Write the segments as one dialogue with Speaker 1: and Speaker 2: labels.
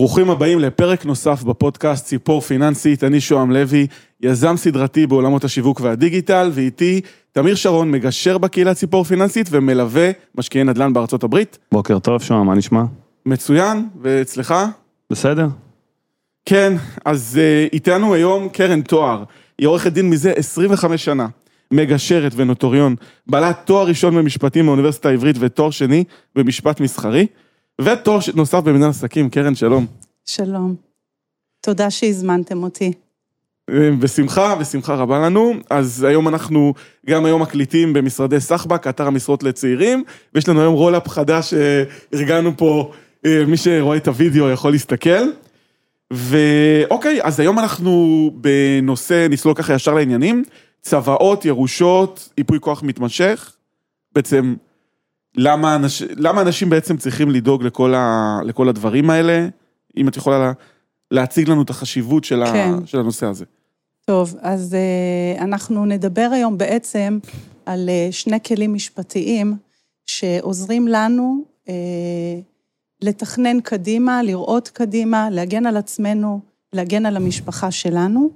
Speaker 1: ברוכים הבאים לפרק נוסף בפודקאסט ציפור פיננסית, אני שוהם לוי, יזם סדרתי בעולמות השיווק והדיגיטל, ואיתי תמיר שרון, מגשר בקהילה ציפור פיננסית ומלווה משקיעי נדל"ן בארצות הברית.
Speaker 2: בוקר טוב שוהם, מה נשמע?
Speaker 1: מצוין, ואצלך?
Speaker 2: בסדר.
Speaker 1: כן, אז uh, איתנו היום קרן תואר, היא עורכת דין מזה 25 שנה, מגשרת ונוטוריון, בעלת תואר ראשון במשפטים מהאוניברסיטה העברית ותואר שני במשפט מסחרי. ותואר נוסף במנהל עסקים, קרן, שלום.
Speaker 3: שלום. תודה שהזמנתם אותי.
Speaker 1: אה, בשמחה, בשמחה רבה לנו. אז היום אנחנו גם היום מקליטים במשרדי סחבק, אתר המשרות לצעירים, ויש לנו היום roll-up חדש שארגנו פה, אה, מי שרואה את הוידאו יכול להסתכל. ואוקיי, אז היום אנחנו בנושא, נצלול ככה ישר לעניינים, צוואות, ירושות, ייפוי כוח מתמשך, בעצם למה, אנש, למה אנשים בעצם צריכים לדאוג לכל, ה, לכל הדברים האלה? אם את יכולה לה, להציג לנו את החשיבות של, כן. ה, של הנושא הזה.
Speaker 3: טוב, אז uh, אנחנו נדבר היום בעצם על uh, שני כלים משפטיים שעוזרים לנו uh, לתכנן קדימה, לראות קדימה, להגן על עצמנו, להגן על המשפחה שלנו.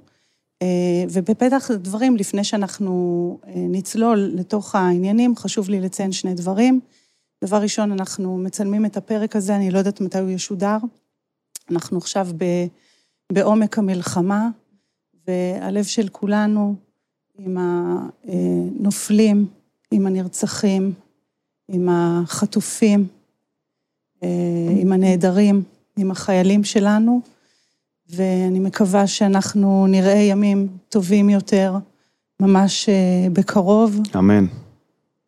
Speaker 3: ובפתח הדברים, לפני שאנחנו נצלול לתוך העניינים, חשוב לי לציין שני דברים. דבר ראשון, אנחנו מצלמים את הפרק הזה, אני לא יודעת מתי הוא ישודר. אנחנו עכשיו ב, בעומק המלחמה, והלב של כולנו עם הנופלים, עם הנרצחים, עם החטופים, עם הנעדרים, עם החיילים שלנו. ואני מקווה שאנחנו נראה ימים טובים יותר, ממש אה, בקרוב.
Speaker 2: אמן.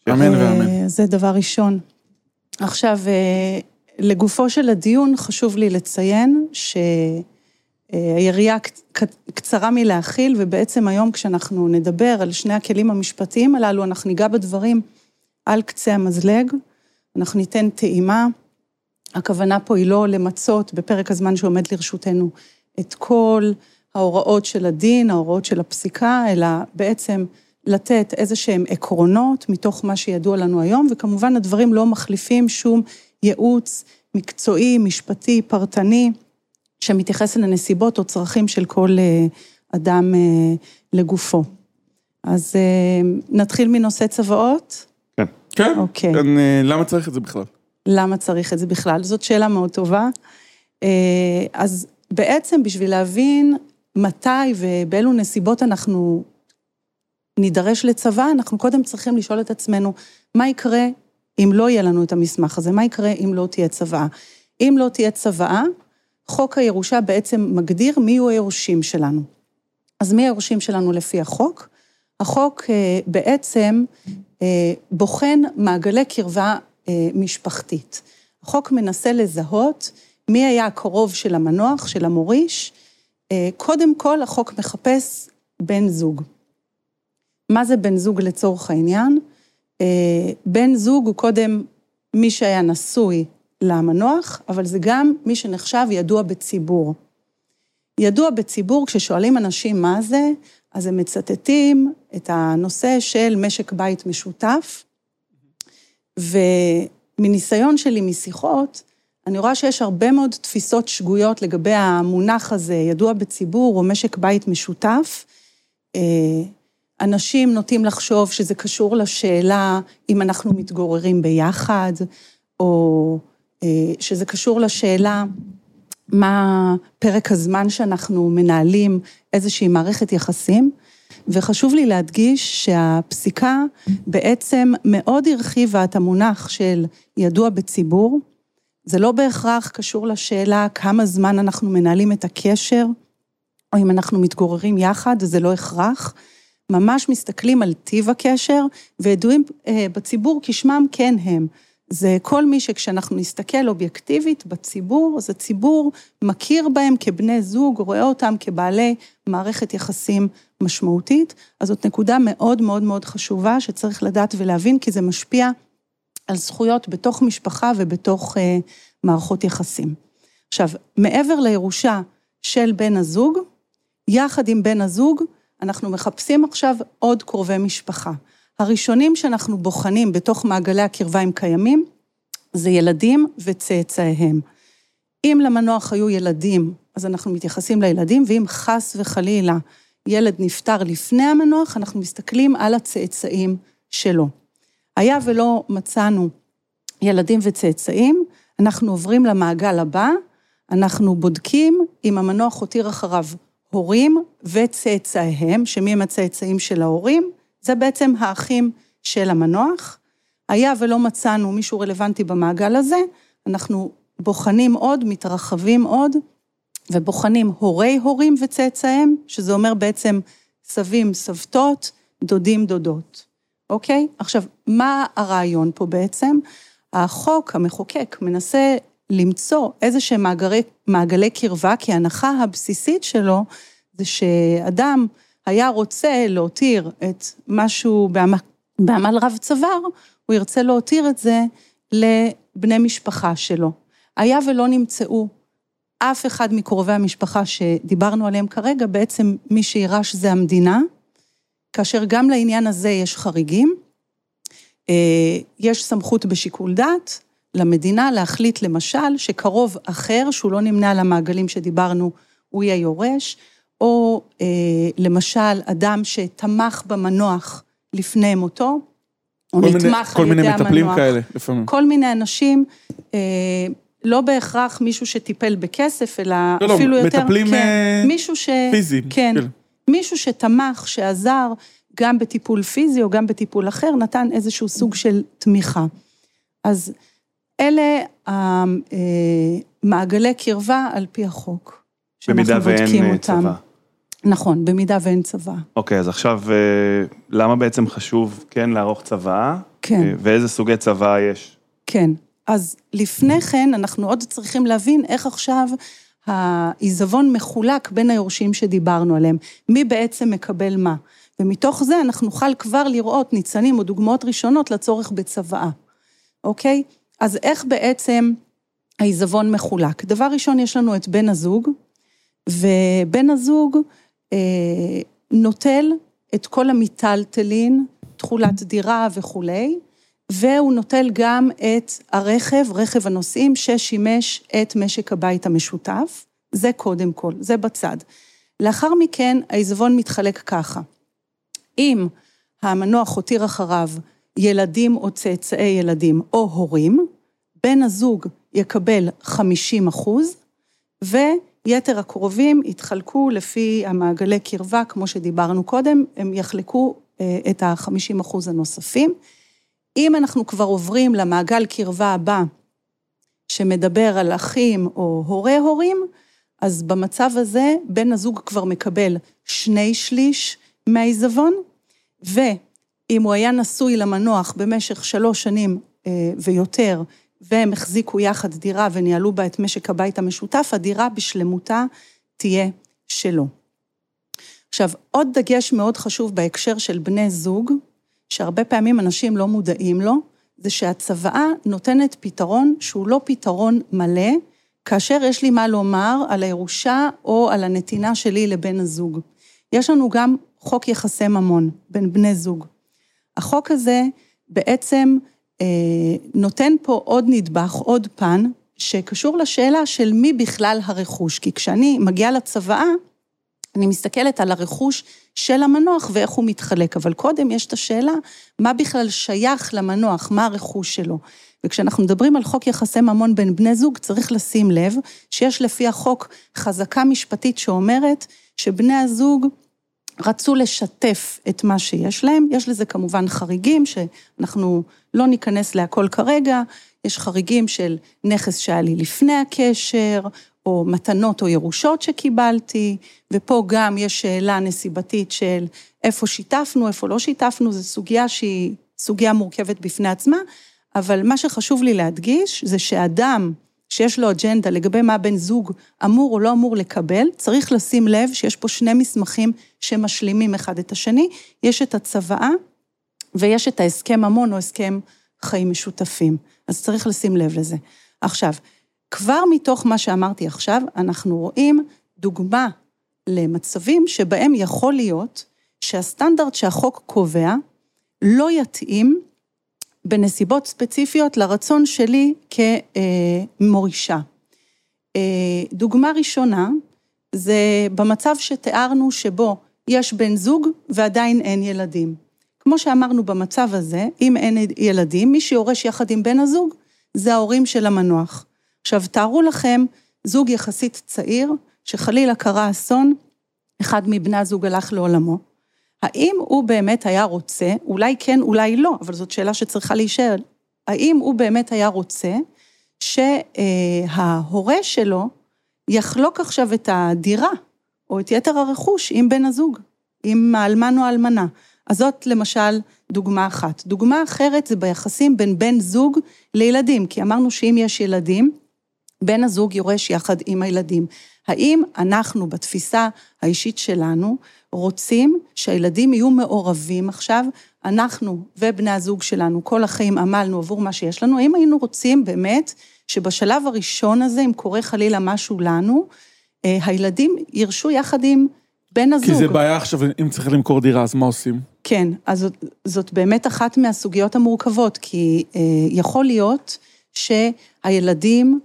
Speaker 1: אמן ואמן.
Speaker 3: זה דבר ראשון. עכשיו, אה, לגופו של הדיון, חשוב לי לציין שהיריעה קצרה מלהכיל, ובעצם היום כשאנחנו נדבר על שני הכלים המשפטיים הללו, אנחנו ניגע בדברים על קצה המזלג, אנחנו ניתן טעימה. הכוונה פה היא לא למצות בפרק הזמן שעומד לרשותנו את כל ההוראות של הדין, ההוראות של הפסיקה, אלא בעצם לתת איזה שהם עקרונות מתוך מה שידוע לנו היום, וכמובן הדברים לא מחליפים שום ייעוץ מקצועי, משפטי, פרטני, שמתייחס לנסיבות או צרכים של כל אה, אדם אה, לגופו. אז אה, נתחיל מנושא צוואות?
Speaker 1: כן. כן, אוקיי. כן, למה צריך את זה בכלל?
Speaker 3: למה צריך את זה בכלל? זאת שאלה מאוד טובה. אז בעצם בשביל להבין מתי ובאילו נסיבות אנחנו נידרש לצבא, אנחנו קודם צריכים לשאול את עצמנו, מה יקרה אם לא יהיה לנו את המסמך הזה? מה יקרה אם לא תהיה צוואה? אם לא תהיה צוואה, חוק הירושה בעצם מגדיר מי יהיו היורשים שלנו. אז מי היורשים שלנו לפי החוק? החוק אה, בעצם אה, בוחן מעגלי קרבה אה, משפחתית. החוק מנסה לזהות מי היה הקרוב של המנוח, של המוריש. קודם כל, החוק מחפש בן זוג. מה זה בן זוג לצורך העניין? אה, בן זוג הוא קודם מי שהיה נשוי למנוח, אבל זה גם מי שנחשב ידוע בציבור. ידוע בציבור, כששואלים אנשים מה זה, אז הם מצטטים את הנושא של משק בית משותף, ומניסיון שלי משיחות, אני רואה שיש הרבה מאוד תפיסות שגויות לגבי המונח הזה, ידוע בציבור או משק בית משותף. אנשים נוטים לחשוב שזה קשור לשאלה אם אנחנו מתגוררים ביחד, או אה, שזה קשור לשאלה מה פרק הזמן שאנחנו מנהלים איזושהי מערכת יחסים. וחשוב לי להדגיש שהפסיקה בעצם מאוד הרחיבה את המונח של ידוע בציבור. זה לא בהכרח קשור לשאלה כמה זמן אנחנו מנהלים את הקשר, או אם אנחנו מתגוררים יחד, זה לא הכרח. ממש מסתכלים על טיב הקשר, וידועים אה, בציבור כשמם כן הם. זה כל מי שכשאנחנו נסתכל אובייקטיבית בציבור, אז הציבור מכיר בהם כבני זוג, רואה אותם כבעלי מערכת יחסים משמעותית. אז זאת נקודה מאוד מאוד מאוד חשובה שצריך לדעת ולהבין, כי זה משפיע על זכויות בתוך משפחה ובתוך אה, מערכות יחסים. עכשיו, מעבר לירושה של בן הזוג, יחד עם בן הזוג, אנחנו מחפשים עכשיו עוד קרובי משפחה. הראשונים שאנחנו בוחנים בתוך מעגלי הקרבה הם קיימים, זה ילדים וצאצאיהם. אם למנוח היו ילדים, אז אנחנו מתייחסים לילדים, ואם חס וחלילה ילד נפטר לפני המנוח, אנחנו מסתכלים על הצאצאים שלו. היה ולא מצאנו ילדים וצאצאים, אנחנו עוברים למעגל הבא, אנחנו בודקים אם המנוח הותיר אחריו הורים וצאצאיהם, שמי הם הצאצאים של ההורים, זה בעצם האחים של המנוח. היה ולא מצאנו מישהו רלוונטי במעגל הזה, אנחנו בוחנים עוד, מתרחבים עוד, ובוחנים הורי הורים וצאצאיהם, שזה אומר בעצם סבים, סבתות, דודים, דודות. אוקיי? עכשיו, מה הרעיון פה בעצם? החוק, המחוקק, מנסה למצוא איזה שהם מעגלי, מעגלי קרבה, כי ההנחה הבסיסית שלו זה שאדם היה רוצה להותיר את משהו בעמל, בעמל רב צוואר, הוא ירצה להותיר את זה לבני משפחה שלו. היה ולא נמצאו אף אחד מקרובי המשפחה שדיברנו עליהם כרגע, בעצם מי שירש זה המדינה, כאשר גם לעניין הזה יש חריגים. אה, יש סמכות בשיקול דעת למדינה להחליט למשל שקרוב אחר, שהוא לא נמנה על המעגלים שדיברנו, הוא יהיה יורש, או אה, למשל אדם שתמך במנוח לפני מותו, או נתמך על ידי המנוח.
Speaker 1: כל מיני מטפלים כאלה לפעמים.
Speaker 3: כל מיני אנשים, אה, לא בהכרח מישהו שטיפל בכסף, אלא
Speaker 1: לא,
Speaker 3: אפילו
Speaker 1: לא,
Speaker 3: יותר...
Speaker 1: מטפלים
Speaker 3: כן, מישהו ש...
Speaker 1: פיזיים.
Speaker 3: כן, מישהו שתמך, שעזר, גם בטיפול פיזי או גם בטיפול אחר, נתן איזשהו סוג של תמיכה. אז אלה המעגלי קרבה על פי החוק.
Speaker 2: במידה ואין צבא.
Speaker 3: נכון, במידה ואין צבא.
Speaker 2: אוקיי, אז עכשיו, למה בעצם חשוב כן לערוך צבא?
Speaker 3: כן.
Speaker 2: ואיזה סוגי צבא יש?
Speaker 3: כן, אז לפני כן אנחנו עוד צריכים להבין איך עכשיו העיזבון מחולק בין היורשים שדיברנו עליהם, מי בעצם מקבל מה. ומתוך זה אנחנו נוכל כבר לראות ניצנים או דוגמאות ראשונות לצורך בצוואה, אוקיי? אז איך בעצם העיזבון מחולק? דבר ראשון, יש לנו את בן הזוג, ובן הזוג אה, נוטל את כל המיטלטלין, תכולת דירה וכולי, והוא נוטל גם את הרכב, רכב הנוסעים, ששימש את משק הבית המשותף. זה קודם כל, זה בצד. לאחר מכן, העיזבון מתחלק ככה. אם המנוח הותיר אחריו ילדים או צאצאי ילדים או הורים, בן הזוג יקבל 50 אחוז, ויתר הקרובים יתחלקו לפי המעגלי קרבה, כמו שדיברנו קודם, הם יחלקו אה, את ה-50 אחוז הנוספים. אם אנחנו כבר עוברים למעגל קרבה הבא, שמדבר על אחים או הורי הורים, אז במצב הזה בן הזוג כבר מקבל שני שליש מהעיזבון, ואם הוא היה נשוי למנוח במשך שלוש שנים אה, ויותר, והם החזיקו יחד דירה וניהלו בה את משק הבית המשותף, הדירה בשלמותה תהיה שלו. עכשיו, עוד דגש מאוד חשוב בהקשר של בני זוג, שהרבה פעמים אנשים לא מודעים לו, זה שהצוואה נותנת פתרון שהוא לא פתרון מלא, כאשר יש לי מה לומר על הירושה או על הנתינה שלי לבן הזוג. יש לנו גם חוק יחסי ממון בין בני זוג. החוק הזה בעצם אה, נותן פה עוד נדבך, עוד פן, שקשור לשאלה של מי בכלל הרכוש. כי כשאני מגיעה לצוואה, אני מסתכלת על הרכוש של המנוח ואיך הוא מתחלק, אבל קודם יש את השאלה, מה בכלל שייך למנוח, מה הרכוש שלו. וכשאנחנו מדברים על חוק יחסי ממון בין בני זוג, צריך לשים לב שיש לפי החוק חזקה משפטית שאומרת שבני הזוג רצו לשתף את מה שיש להם. יש לזה כמובן חריגים, שאנחנו לא ניכנס להכל כרגע, יש חריגים של נכס שהיה לי לפני הקשר, או מתנות או ירושות שקיבלתי, ופה גם יש שאלה נסיבתית של איפה שיתפנו, איפה לא שיתפנו, זו סוגיה שהיא סוגיה מורכבת בפני עצמה, אבל מה שחשוב לי להדגיש זה שאדם שיש לו אג'נדה לגבי מה בן זוג אמור או לא אמור לקבל, צריך לשים לב שיש פה שני מסמכים שמשלימים אחד את השני, יש את הצוואה ויש את ההסכם ממון או הסכם חיים משותפים, אז צריך לשים לב לזה. עכשיו, כבר מתוך מה שאמרתי עכשיו, אנחנו רואים דוגמה למצבים שבהם יכול להיות שהסטנדרט שהחוק קובע לא יתאים בנסיבות ספציפיות לרצון שלי כמורישה. אה, דוגמה ראשונה, זה במצב שתיארנו שבו יש בן זוג ועדיין אין ילדים. כמו שאמרנו במצב הזה, אם אין ילדים, מי שיורש יחד עם בן הזוג זה ההורים של המנוח. עכשיו, תארו לכם זוג יחסית צעיר, שחלילה קרה אסון, אחד מבני הזוג הלך לעולמו. האם הוא באמת היה רוצה, אולי כן, אולי לא, אבל זאת שאלה שצריכה להישאל, האם הוא באמת היה רוצה שההורה שלו יחלוק עכשיו את הדירה, או את יתר הרכוש, עם בן הזוג, עם האלמן או האלמנה. אז זאת למשל דוגמה אחת. דוגמה אחרת זה ביחסים בין בן זוג לילדים, כי אמרנו שאם יש ילדים, בן הזוג יורש יחד עם הילדים. האם אנחנו בתפיסה האישית שלנו רוצים שהילדים יהיו מעורבים עכשיו, אנחנו ובני הזוג שלנו כל החיים עמלנו עבור מה שיש לנו, האם היינו רוצים באמת שבשלב הראשון הזה, אם קורה חלילה משהו לנו, אה, הילדים ירשו יחד עם בן הזוג.
Speaker 1: כי זה בעיה עכשיו, אם צריך למכור דירה, אז מה עושים?
Speaker 3: כן, אז זאת, זאת באמת אחת מהסוגיות המורכבות, כי אה, יכול להיות שהילדים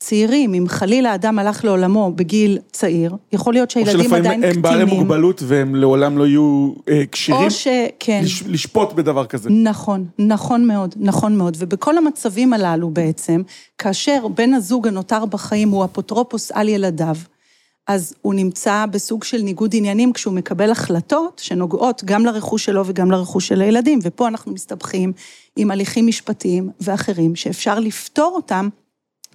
Speaker 3: צעירים, אם חלילה אדם הלך לעולמו בגיל צעיר, יכול להיות שהילדים עדיין קטינים.
Speaker 1: או שלפעמים הם בעלי מוגבלות והם לעולם לא יהיו אה, כשירים.
Speaker 3: או ש... כן.
Speaker 1: לש, לשפוט בדבר כזה.
Speaker 3: נכון, נכון מאוד, נכון מאוד. ובכל המצבים הללו בעצם, כאשר בן הזוג הנותר בחיים הוא אפוטרופוס על ילדיו, אז הוא נמצא בסוג של ניגוד עניינים כשהוא מקבל החלטות שנוגעות גם לרכוש שלו וגם לרכוש של הילדים, ופה אנחנו מסתבכים עם הליכים משפטיים ואחרים שאפשר לפתור אותם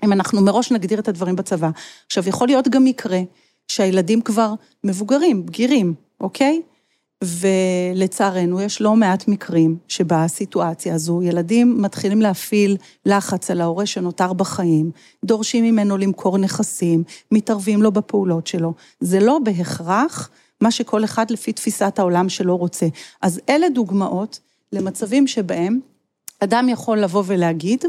Speaker 3: אם אנחנו מראש נגדיר את הדברים בצבא. עכשיו, יכול להיות גם מקרה שהילדים כבר מבוגרים, בגירים, אוקיי? ולצערנו, יש לא מעט מקרים שבסיטואציה הזו ילדים מתחילים להפעיל לחץ על ההורה שנותר בחיים, דורשים ממנו למכור נכסים, מתערבים לו בפעולות שלו. זה לא בהכרח מה שכל אחד לפי תפיסת העולם שלו רוצה. אז אלה דוגמאות למצבים שבהם אדם יכול לבוא ולהגיד,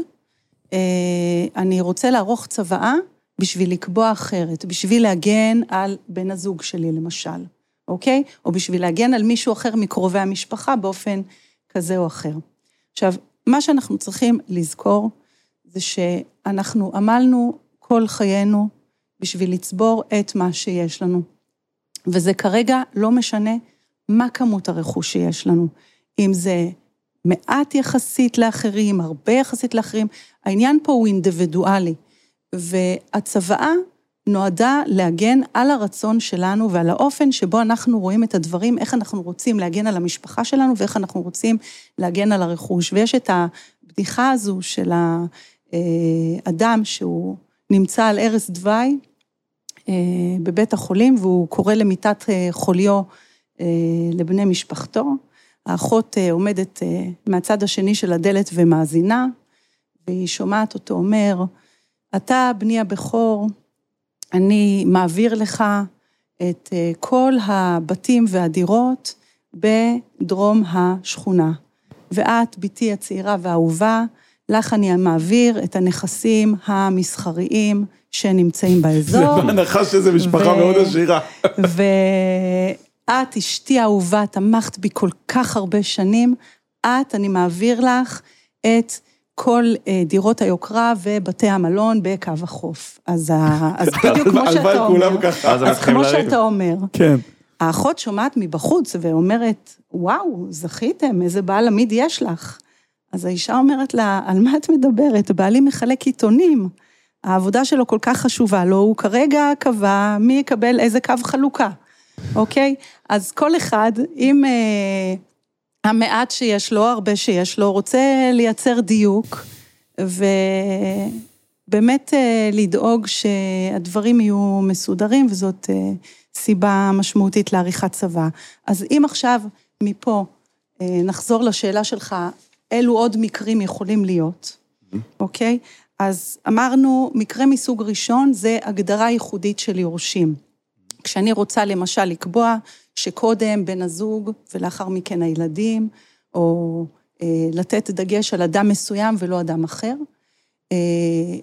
Speaker 3: אני רוצה לערוך צוואה בשביל לקבוע אחרת, בשביל להגן על בן הזוג שלי למשל. אוקיי? או בשביל להגן על מישהו אחר מקרובי המשפחה באופן כזה או אחר. עכשיו, מה שאנחנו צריכים לזכור זה שאנחנו עמלנו כל חיינו בשביל לצבור את מה שיש לנו. וזה כרגע לא משנה מה כמות הרכוש שיש לנו. אם זה מעט יחסית לאחרים, הרבה יחסית לאחרים, העניין פה הוא אינדיבידואלי. והצוואה נועדה להגן על הרצון שלנו ועל האופן שבו אנחנו רואים את הדברים, איך אנחנו רוצים להגן על המשפחה שלנו ואיך אנחנו רוצים להגן על הרכוש. ויש את הבדיחה הזו של האדם שהוא נמצא על ערש דווי אה, בבית החולים והוא קורא למיטת אה, חוליו אה, לבני משפחתו. האחות עומדת מהצד השני של הדלת ומאזינה, והיא שומעת אותו אומר, אתה בני הבכור, אני מעביר לך את אה, כל הבתים והדירות בדרום השכונה. ואת, בתי הצעירה והאהובה, לך אני מעביר את הנכסים המסחריים שנמצאים באזור.
Speaker 1: זה בהנחה שזו משפחה ו... מאוד עשירה.
Speaker 3: ואת, אשתי האהובה, תמכת בי כל כך הרבה שנים, את, אני מעביר לך את כל אה, דירות היוקרה ובתי המלון בקו החוף. אז, אז בדיוק כמו שאתה אומר, אז כמו שאתה אומר,
Speaker 1: כן.
Speaker 3: האחות שומעת מבחוץ ואומרת, וואו, זכיתם, איזה בעל עמיד יש לך. אז האישה אומרת לה, על מה את מדברת? בעלי מחלק עיתונים. העבודה שלו כל כך חשובה לו, הוא כרגע קבע מי יקבל איזה קו חלוקה, אוקיי? אז כל אחד, אם אה, המעט שיש לו, הרבה שיש לו, רוצה לייצר דיוק, ובאמת אה, לדאוג שהדברים יהיו מסודרים, וזאת אה, סיבה משמעותית לעריכת צבא. אז אם עכשיו מפה אה, נחזור לשאלה שלך, אילו עוד מקרים יכולים להיות, אוקיי? אז אמרנו, מקרה מסוג ראשון זה הגדרה ייחודית של יורשים. כשאני רוצה למשל לקבוע שקודם בן הזוג ולאחר מכן הילדים, או אה, לתת דגש על אדם מסוים ולא אדם אחר. אה,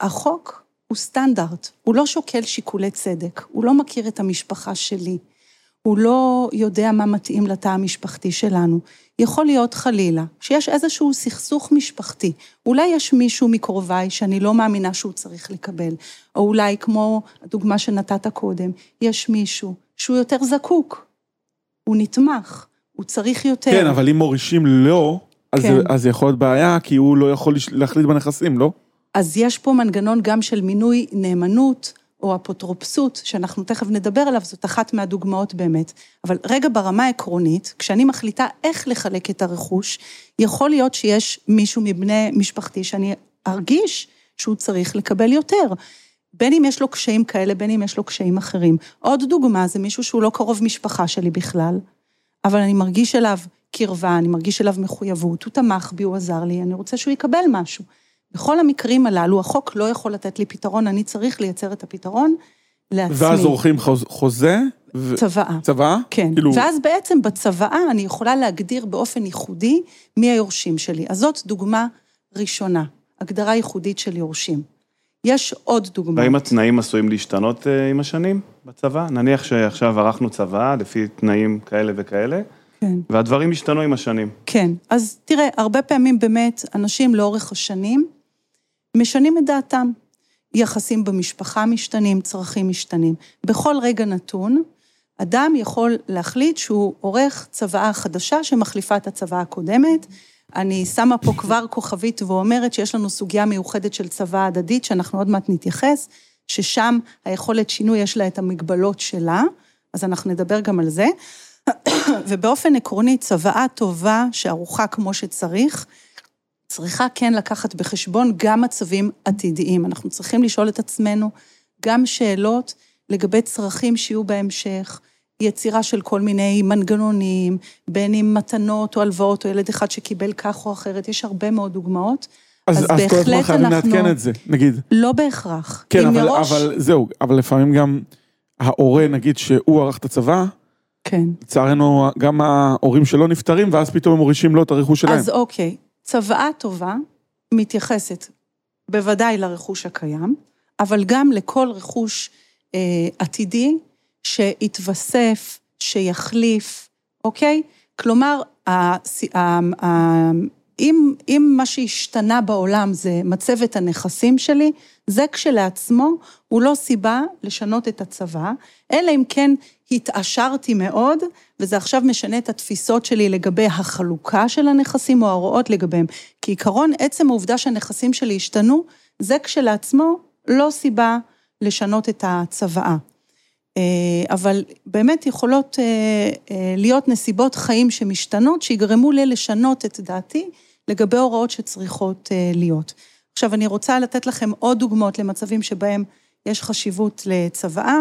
Speaker 3: החוק הוא סטנדרט, הוא לא שוקל שיקולי צדק, הוא לא מכיר את המשפחה שלי, הוא לא יודע מה מתאים לתא המשפחתי שלנו. יכול להיות חלילה שיש איזשהו סכסוך משפחתי. אולי יש מישהו מקרוביי שאני לא מאמינה שהוא צריך לקבל, או אולי, כמו הדוגמה שנתת קודם, יש מישהו שהוא יותר זקוק, הוא נתמך, הוא צריך יותר.
Speaker 1: כן, אבל אם מורישים לא, אז,
Speaker 3: כן.
Speaker 1: אז זה יכול להיות בעיה, כי הוא לא יכול להחליט בנכסים, לא?
Speaker 3: אז יש פה מנגנון גם של מינוי נאמנות או אפוטרופסות, שאנחנו תכף נדבר עליו, זאת אחת מהדוגמאות באמת. אבל רגע ברמה העקרונית, כשאני מחליטה איך לחלק את הרכוש, יכול להיות שיש מישהו מבני משפחתי שאני ארגיש שהוא צריך לקבל יותר. בין אם יש לו קשיים כאלה, בין אם יש לו קשיים אחרים. עוד דוגמה זה מישהו שהוא לא קרוב משפחה שלי בכלל, אבל אני מרגיש אליו קרבה, אני מרגיש אליו מחויבות, הוא תמך בי, הוא עזר לי, אני רוצה שהוא יקבל משהו. בכל המקרים הללו, החוק לא יכול לתת לי פתרון, אני צריך לייצר את הפתרון לעצמי.
Speaker 1: ואז עורכים חוז, חוזה, ו...
Speaker 3: צוואה.
Speaker 1: צוואה?
Speaker 3: כן,
Speaker 1: כאילו,
Speaker 3: ואז בעצם בצוואה אני יכולה להגדיר באופן ייחודי מי היורשים שלי. אז זאת דוגמה ראשונה, הגדרה ייחודית של יורשים. יש עוד דוגמאות.
Speaker 2: והאם התנאים עשויים להשתנות אה, עם השנים בצבא? נניח שעכשיו ערכנו צבא לפי תנאים כאלה וכאלה,
Speaker 3: כן.
Speaker 2: והדברים השתנו עם השנים.
Speaker 3: כן, אז תראה, הרבה פעמים באמת אנשים לאורך השנים משנים את דעתם. יחסים במשפחה משתנים, צרכים משתנים. בכל רגע נתון, אדם יכול להחליט שהוא עורך צוואה חדשה שמחליפה את הצוואה הקודמת. אני שמה פה כבר כוכבית ואומרת שיש לנו סוגיה מיוחדת של צוואה הדדית, שאנחנו עוד מעט נתייחס, ששם היכולת שינוי יש לה את המגבלות שלה, אז אנחנו נדבר גם על זה. ובאופן עקרוני, צוואה טובה שערוכה כמו שצריך, צריכה כן לקחת בחשבון גם מצבים עתידיים. אנחנו צריכים לשאול את עצמנו גם שאלות לגבי צרכים שיהיו בהמשך, יצירה של כל מיני מנגנונים, בין אם מתנות או הלוואות או ילד אחד שקיבל כך או אחרת, יש הרבה מאוד דוגמאות.
Speaker 1: אז,
Speaker 3: אז
Speaker 1: אז כל הזמן
Speaker 3: בהחלט
Speaker 1: חייבים
Speaker 3: אנחנו-
Speaker 1: לעדכן את זה, נגיד.
Speaker 3: לא בהכרח.
Speaker 1: כן, אבל,
Speaker 3: מראש...
Speaker 1: אבל זהו, אבל לפעמים גם ההורה, נגיד שהוא ערך את הצבא,
Speaker 3: כן.
Speaker 1: לצערנו גם ההורים שלו נפטרים, ואז פתאום הם מורישים לו את הרכוש שלהם.
Speaker 3: אז אוקיי, צוואה טובה מתייחסת בוודאי לרכוש הקיים, אבל גם לכל רכוש אה, עתידי שיתווסף, שיחליף, אוקיי? כלומר, הס- ה- ה- אם, אם מה שהשתנה בעולם זה מצבת הנכסים שלי, זה כשלעצמו הוא לא סיבה לשנות את הצבא, אלא אם כן התעשרתי מאוד, וזה עכשיו משנה את התפיסות שלי לגבי החלוקה של הנכסים או ההוראות לגביהם. כעיקרון, עצם העובדה שהנכסים שלי השתנו, זה כשלעצמו לא סיבה לשנות את הצוואה. אה, אבל באמת יכולות אה, אה, להיות נסיבות חיים שמשתנות, שיגרמו לי לשנות את דעתי לגבי הוראות שצריכות אה, להיות. עכשיו, אני רוצה לתת לכם עוד דוגמאות למצבים שבהם יש חשיבות לצוואה.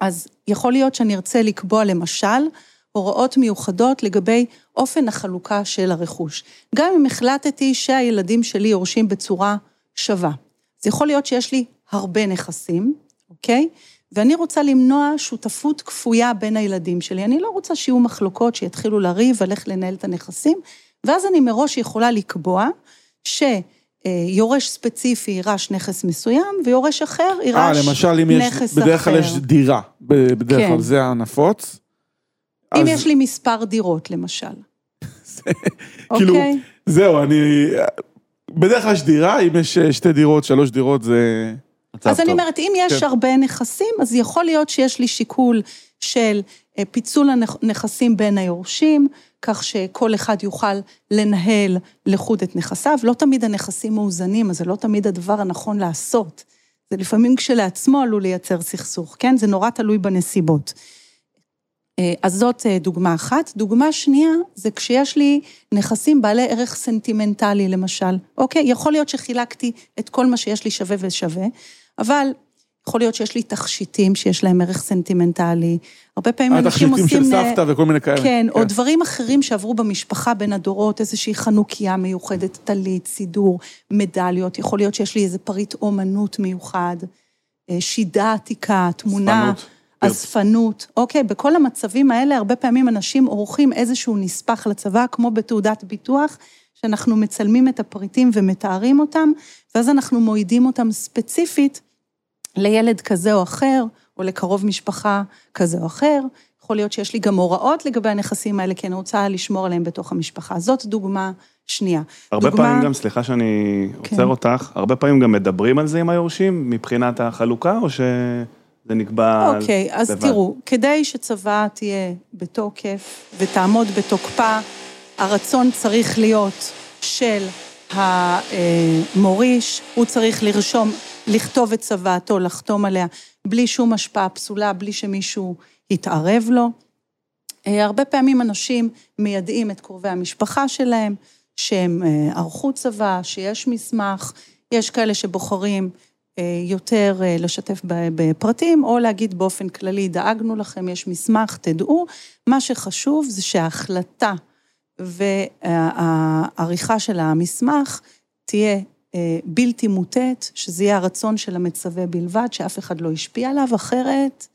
Speaker 3: אז יכול להיות שאני ארצה לקבוע למשל הוראות מיוחדות לגבי אופן החלוקה של הרכוש. גם אם החלטתי שהילדים שלי יורשים בצורה שווה. אז יכול להיות שיש לי הרבה נכסים, אוקיי? ואני רוצה למנוע שותפות כפויה בין הילדים שלי. אני לא רוצה שיהיו מחלוקות, שיתחילו לריב על איך לנהל את הנכסים, ואז אני מראש יכולה לקבוע שיורש ספציפי יירש נכס מסוים, ויורש אחר
Speaker 1: אה,
Speaker 3: יירש
Speaker 1: למשל, אם יש,
Speaker 3: נכס
Speaker 1: בדרך כלל
Speaker 3: אחר.
Speaker 1: יש דירה, בדרך
Speaker 3: כן.
Speaker 1: כלל זה הנפוץ.
Speaker 3: אם
Speaker 1: אז
Speaker 3: יש לי מספר דירות, למשל.
Speaker 1: כאילו,
Speaker 3: אוקיי?
Speaker 1: זהו, אני... בדרך כלל יש דירה, אם יש אה, שתי דירות, שלוש דירות, זה...
Speaker 3: אז אני
Speaker 2: טוב.
Speaker 3: אומרת, אם יש
Speaker 1: כן.
Speaker 3: הרבה נכסים, אז יכול להיות שיש לי שיקול של אה, פיצול הנכסים בין היורשים, כך שכל אחד יוכל לנהל לחוד את נכסיו. לא תמיד הנכסים מאוזנים, אז זה לא תמיד הדבר הנכון לעשות. זה לפעמים כשלעצמו עלול לייצר סכסוך, כן? זה נורא תלוי בנסיבות. אה, אז זאת אה, דוגמה אחת. דוגמה שנייה, זה כשיש לי נכסים בעלי ערך סנטימנטלי, למשל. אוקיי, יכול להיות שחילקתי את כל מה שיש לי שווה ושווה, אבל יכול להיות שיש לי תכשיטים שיש להם ערך סנטימנטלי. הרבה פעמים אנשים עושים...
Speaker 1: התכשיטים של
Speaker 3: אה,
Speaker 1: סבתא וכל מיני כאלה.
Speaker 3: כן, או דברים אחרים שעברו במשפחה בין הדורות, איזושהי חנוכיה מיוחדת, טלית, סידור, מדליות, יכול להיות שיש לי איזה פריט אומנות מיוחד, אה, שידה עתיקה, תמונה,
Speaker 2: אספנות.
Speaker 3: אספנות. אוקיי, בכל המצבים האלה, הרבה פעמים אנשים עורכים איזשהו נספח לצוואה, כמו בתעודת ביטוח, שאנחנו מצלמים את הפריטים ומתארים אותם, ואז אנחנו מועידים אותם ספציפית לילד כזה או אחר, או לקרוב משפחה כזה או אחר. יכול להיות שיש לי גם הוראות לגבי הנכסים האלה, כי אני רוצה לשמור עליהם בתוך המשפחה. זאת דוגמה שנייה.
Speaker 2: הרבה
Speaker 3: דוגמה...
Speaker 2: פעמים גם, סליחה שאני
Speaker 3: כן.
Speaker 2: עוצר אותך, הרבה פעמים גם מדברים על זה עם היורשים, מבחינת החלוקה, או שזה נקבע
Speaker 3: אוקיי, אז
Speaker 2: לבד?
Speaker 3: תראו, כדי שצוואה תהיה בתוקף ותעמוד בתוקפה, הרצון צריך להיות של המוריש, הוא צריך לרשום, לכתוב את צוואתו, לחתום עליה, בלי שום השפעה פסולה, בלי שמישהו יתערב לו. אה, הרבה פעמים אנשים מיידעים את קרובי המשפחה שלהם, שהם אה, ערכו צבא, שיש מסמך, יש כאלה שבוחרים אה, יותר לשתף בפרטים, או להגיד באופן כללי, דאגנו לכם, יש מסמך, תדעו. מה שחשוב זה שההחלטה והעריכה של המסמך תהיה בלתי מוטית, שזה יהיה הרצון של המצווה בלבד, שאף אחד לא השפיע עליו, אחרת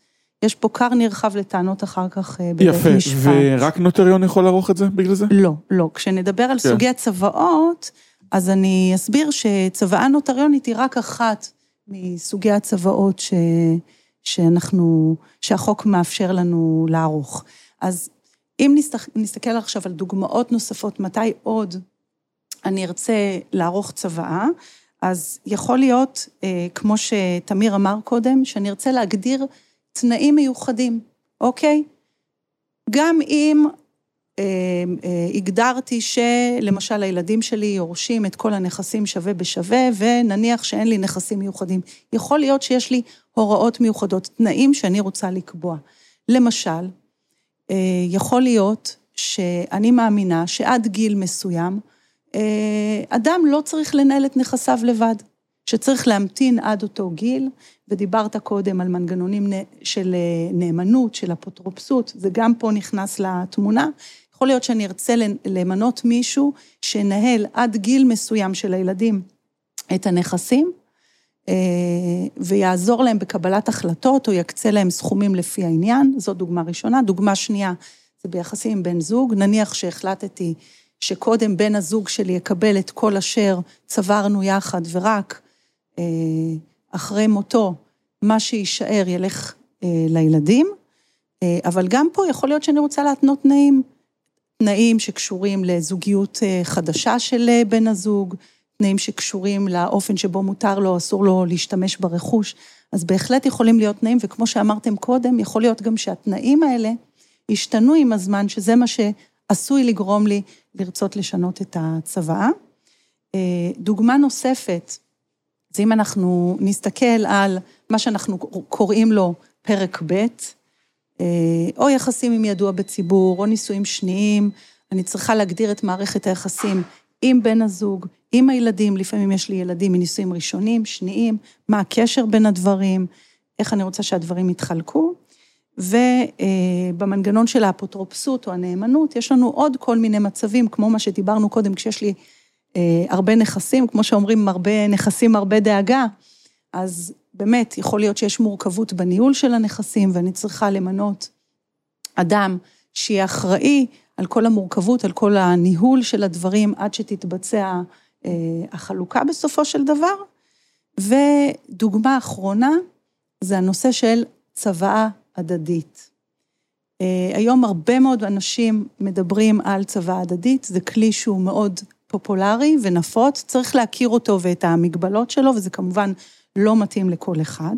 Speaker 3: יש פה כר נרחב לטענות אחר כך אה, בבית
Speaker 1: יפה,
Speaker 3: משפט.
Speaker 1: ורק נוטריון יכול לערוך את זה בגלל זה?
Speaker 3: לא, לא. כשנדבר על
Speaker 1: כן.
Speaker 3: סוגי הצוואות, אז אני אסביר שצוואה נוטריונית היא רק אחת מסוגי הצוואות ש... שאנחנו, שהחוק מאפשר לנו לערוך. אז אם נסתכל עכשיו על דוגמאות נוספות, מתי עוד אני ארצה לערוך צוואה, אז יכול להיות, אה, כמו שתמיר אמר קודם, שאני ארצה להגדיר תנאים מיוחדים, אוקיי? גם אם אה, אה, הגדרתי שלמשל הילדים שלי יורשים את כל הנכסים שווה בשווה, ונניח שאין לי נכסים מיוחדים. יכול להיות שיש לי הוראות מיוחדות, תנאים שאני רוצה לקבוע. למשל, אה, יכול להיות שאני מאמינה שעד גיל מסוים, אדם לא צריך לנהל את נכסיו לבד, שצריך להמתין עד אותו גיל, ודיברת קודם על מנגנונים של אה, נאמנות, של אפוטרופסות, זה גם פה נכנס לתמונה. יכול להיות שאני ארצה למנות מישהו שינהל עד גיל מסוים של הילדים את הנכסים, אה, ויעזור להם בקבלת החלטות, או יקצה להם סכומים לפי העניין, זו דוגמה ראשונה. דוגמה שנייה, זה ביחסים עם בן זוג, נניח שהחלטתי שקודם בן הזוג שלי יקבל את כל אשר צברנו יחד, ורק אה, אחרי מותו, מה שיישאר ילך אה, לילדים, אה, אבל גם פה יכול להיות שאני רוצה להתנות תנאים, תנאים שקשורים לזוגיות אה, חדשה של אה, בן הזוג, תנאים שקשורים לאופן שבו מותר לו, אסור לו להשתמש ברכוש, אז בהחלט יכולים להיות תנאים, וכמו שאמרתם קודם, יכול להיות גם שהתנאים האלה השתנו עם הזמן, שזה מה שעשוי לגרום לי לרצות לשנות את הצוואה. אה, דוגמה נוספת, זה אם אנחנו נסתכל על מה שאנחנו קוראים לו פרק ב', אה, או יחסים עם ידוע בציבור, או נישואים שניים, אני צריכה להגדיר את מערכת היחסים עם בן הזוג, עם הילדים, לפעמים יש לי ילדים מנישואים ראשונים, שניים, מה הקשר בין הדברים, איך אני רוצה שהדברים יתחלקו. ובמנגנון של האפוטרופסות או הנאמנות, יש לנו עוד כל מיני מצבים, כמו מה שדיברנו קודם, כשיש לי אה, הרבה נכסים, כמו שאומרים, הרבה נכסים, הרבה דאגה, אז באמת, יכול להיות שיש מורכבות בניהול של הנכסים, ואני צריכה למנות אדם שיהיה אחראי על כל המורכבות, על כל הניהול של הדברים, עד שתתבצע אה, החלוקה בסופו של דבר. ודוגמה אחרונה, זה הנושא של צוואה הדדית. אה, היום הרבה מאוד אנשים מדברים על צוואה הדדית, זה כלי שהוא מאוד פופולרי ונפוץ, צריך להכיר אותו ואת המגבלות שלו, וזה כמובן לא מתאים לכל אחד.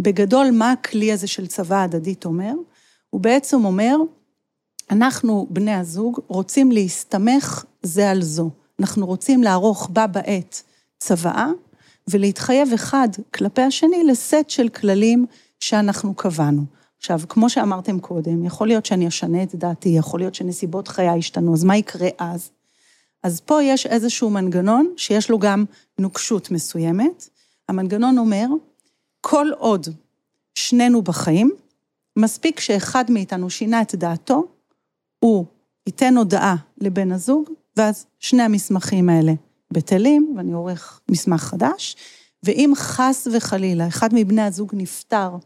Speaker 3: בגדול, מה הכלי הזה של צוואה הדדית אומר? הוא בעצם אומר, אנחנו, בני הזוג, רוצים להסתמך זה על זו. אנחנו רוצים לערוך בה בעת צוואה, ולהתחייב אחד כלפי השני לסט של כללים שאנחנו קבענו. עכשיו, כמו שאמרתם קודם, יכול להיות שאני אשנה את דעתי, יכול להיות שנסיבות חיי ישתנו, אז מה יקרה אז? אז פה יש איזשהו מנגנון שיש לו גם נוקשות מסוימת. המנגנון אומר, כל עוד שנינו בחיים, מספיק שאחד מאיתנו שינה את דעתו, הוא ייתן הודעה לבן הזוג, ואז שני המסמכים האלה בטלים, ואני עורך מסמך חדש, ואם חס וחלילה אחד מבני הזוג נפטר,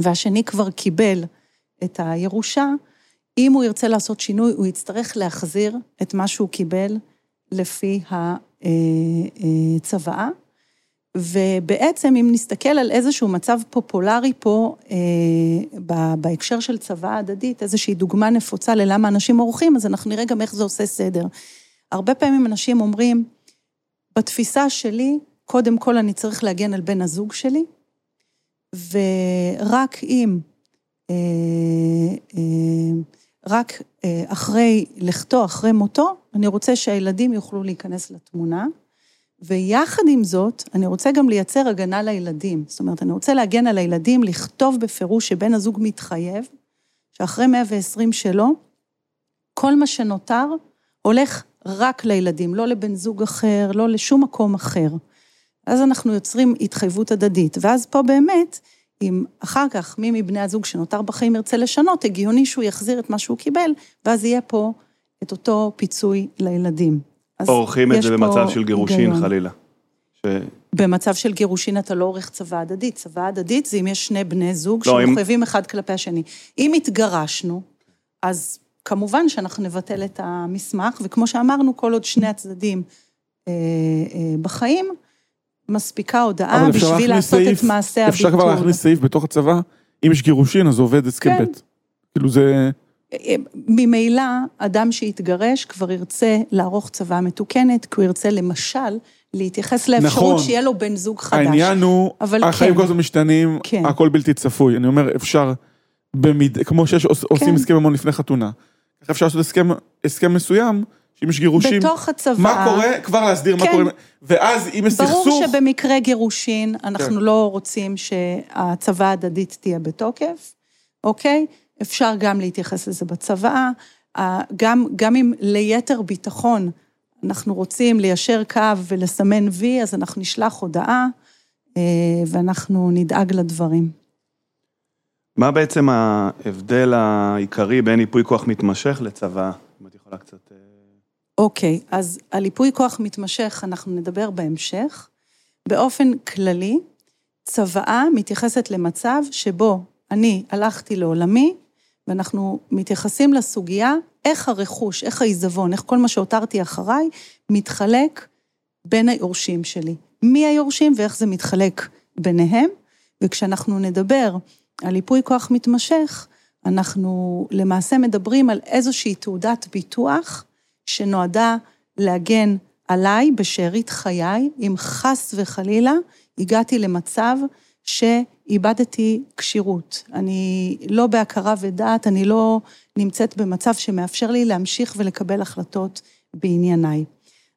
Speaker 3: והשני כבר קיבל את הירושה, אם הוא ירצה לעשות שינוי, הוא יצטרך להחזיר את מה שהוא קיבל לפי הצוואה. ובעצם אם נסתכל על איזשהו מצב פופולרי פה, אה, בהקשר של צבא הדדית, איזושהי דוגמה נפוצה ללמה אנשים עורכים, אז אנחנו נראה גם איך זה עושה סדר. הרבה פעמים אנשים אומרים, בתפיסה שלי, קודם כל אני צריך להגן על בן הזוג שלי, ורק אם, אה, אה, רק אה, אחרי לכתו, אחרי מותו, אני רוצה שהילדים יוכלו להיכנס לתמונה. ויחד עם זאת, אני רוצה גם לייצר הגנה לילדים. זאת אומרת, אני רוצה להגן על הילדים, לכתוב בפירוש שבן הזוג מתחייב, שאחרי 120 שלו, כל מה שנותר הולך רק לילדים, לא לבן זוג אחר, לא לשום מקום אחר. אז אנחנו יוצרים התחייבות הדדית, ואז פה באמת, אם אחר כך מי מבני הזוג שנותר בחיים ירצה לשנות, הגיוני שהוא יחזיר את מה שהוא קיבל, ואז יהיה פה את אותו פיצוי לילדים.
Speaker 2: עורכים את זה במצב של גירושין גיון. חלילה.
Speaker 3: ש... במצב של גירושין אתה לא עורך צבא הדדית. צבא הדדית זה אם יש שני בני זוג לא, שמחויבים אם... אחד כלפי השני. אם התגרשנו, אז כמובן שאנחנו נבטל את המסמך, וכמו שאמרנו, כל עוד שני הצדדים אה, אה, בחיים, מספיקה הודעה בשביל לעשות סעיף, את מעשה
Speaker 1: הביטול. אפשר כבר להכניס סעיף בתוך הצבא, אם יש גירושין אז עובד הסכם כן. ב'. כאילו זה...
Speaker 3: ממילא, אדם שיתגרש כבר ירצה לערוך צבא מתוקנת, כי הוא ירצה למשל להתייחס לאפשרות נכון. שיהיה לו בן זוג חדש.
Speaker 1: העניין הוא, החיים כן. כל הזמן משתנים, כן. הכל בלתי צפוי. אני אומר, אפשר, במיד, כמו שעושים כן. הסכם המון לפני חתונה, אפשר לעשות הסכם, הסכם מסוים, שאם יש גירושים,
Speaker 3: בתוך הצבא,
Speaker 1: מה קורה, כבר להסדיר כן. מה קורה, ואז אם יש סכסוך...
Speaker 3: ברור שבמקרה גירושין, אנחנו כן. לא רוצים שהצבא ההדדית תהיה בתוקף, אוקיי? אפשר גם להתייחס לזה בצבא, גם, גם אם ליתר ביטחון אנחנו רוצים ליישר קו ולסמן וי, אז אנחנו נשלח הודעה אה, ואנחנו נדאג לדברים.
Speaker 2: מה בעצם ההבדל העיקרי בין ייפוי כוח מתמשך לצבא? אם את יכולה קצת...
Speaker 3: אוקיי, אז על ייפוי כוח מתמשך אנחנו נדבר בהמשך. באופן כללי, צוואה מתייחסת למצב שבו אני הלכתי לעולמי, ואנחנו מתייחסים לסוגיה, איך הרכוש, איך העיזבון, איך כל מה שהותרתי אחריי, מתחלק בין היורשים שלי. מי היורשים ואיך זה מתחלק ביניהם, וכשאנחנו נדבר על ייפוי כוח מתמשך, אנחנו למעשה מדברים על איזושהי תעודת ביטוח שנועדה להגן עליי בשארית חיי, אם חס וחלילה הגעתי למצב שאיבדתי כשירות. אני לא בהכרה ודעת, אני לא נמצאת במצב שמאפשר לי להמשיך ולקבל החלטות בענייניי.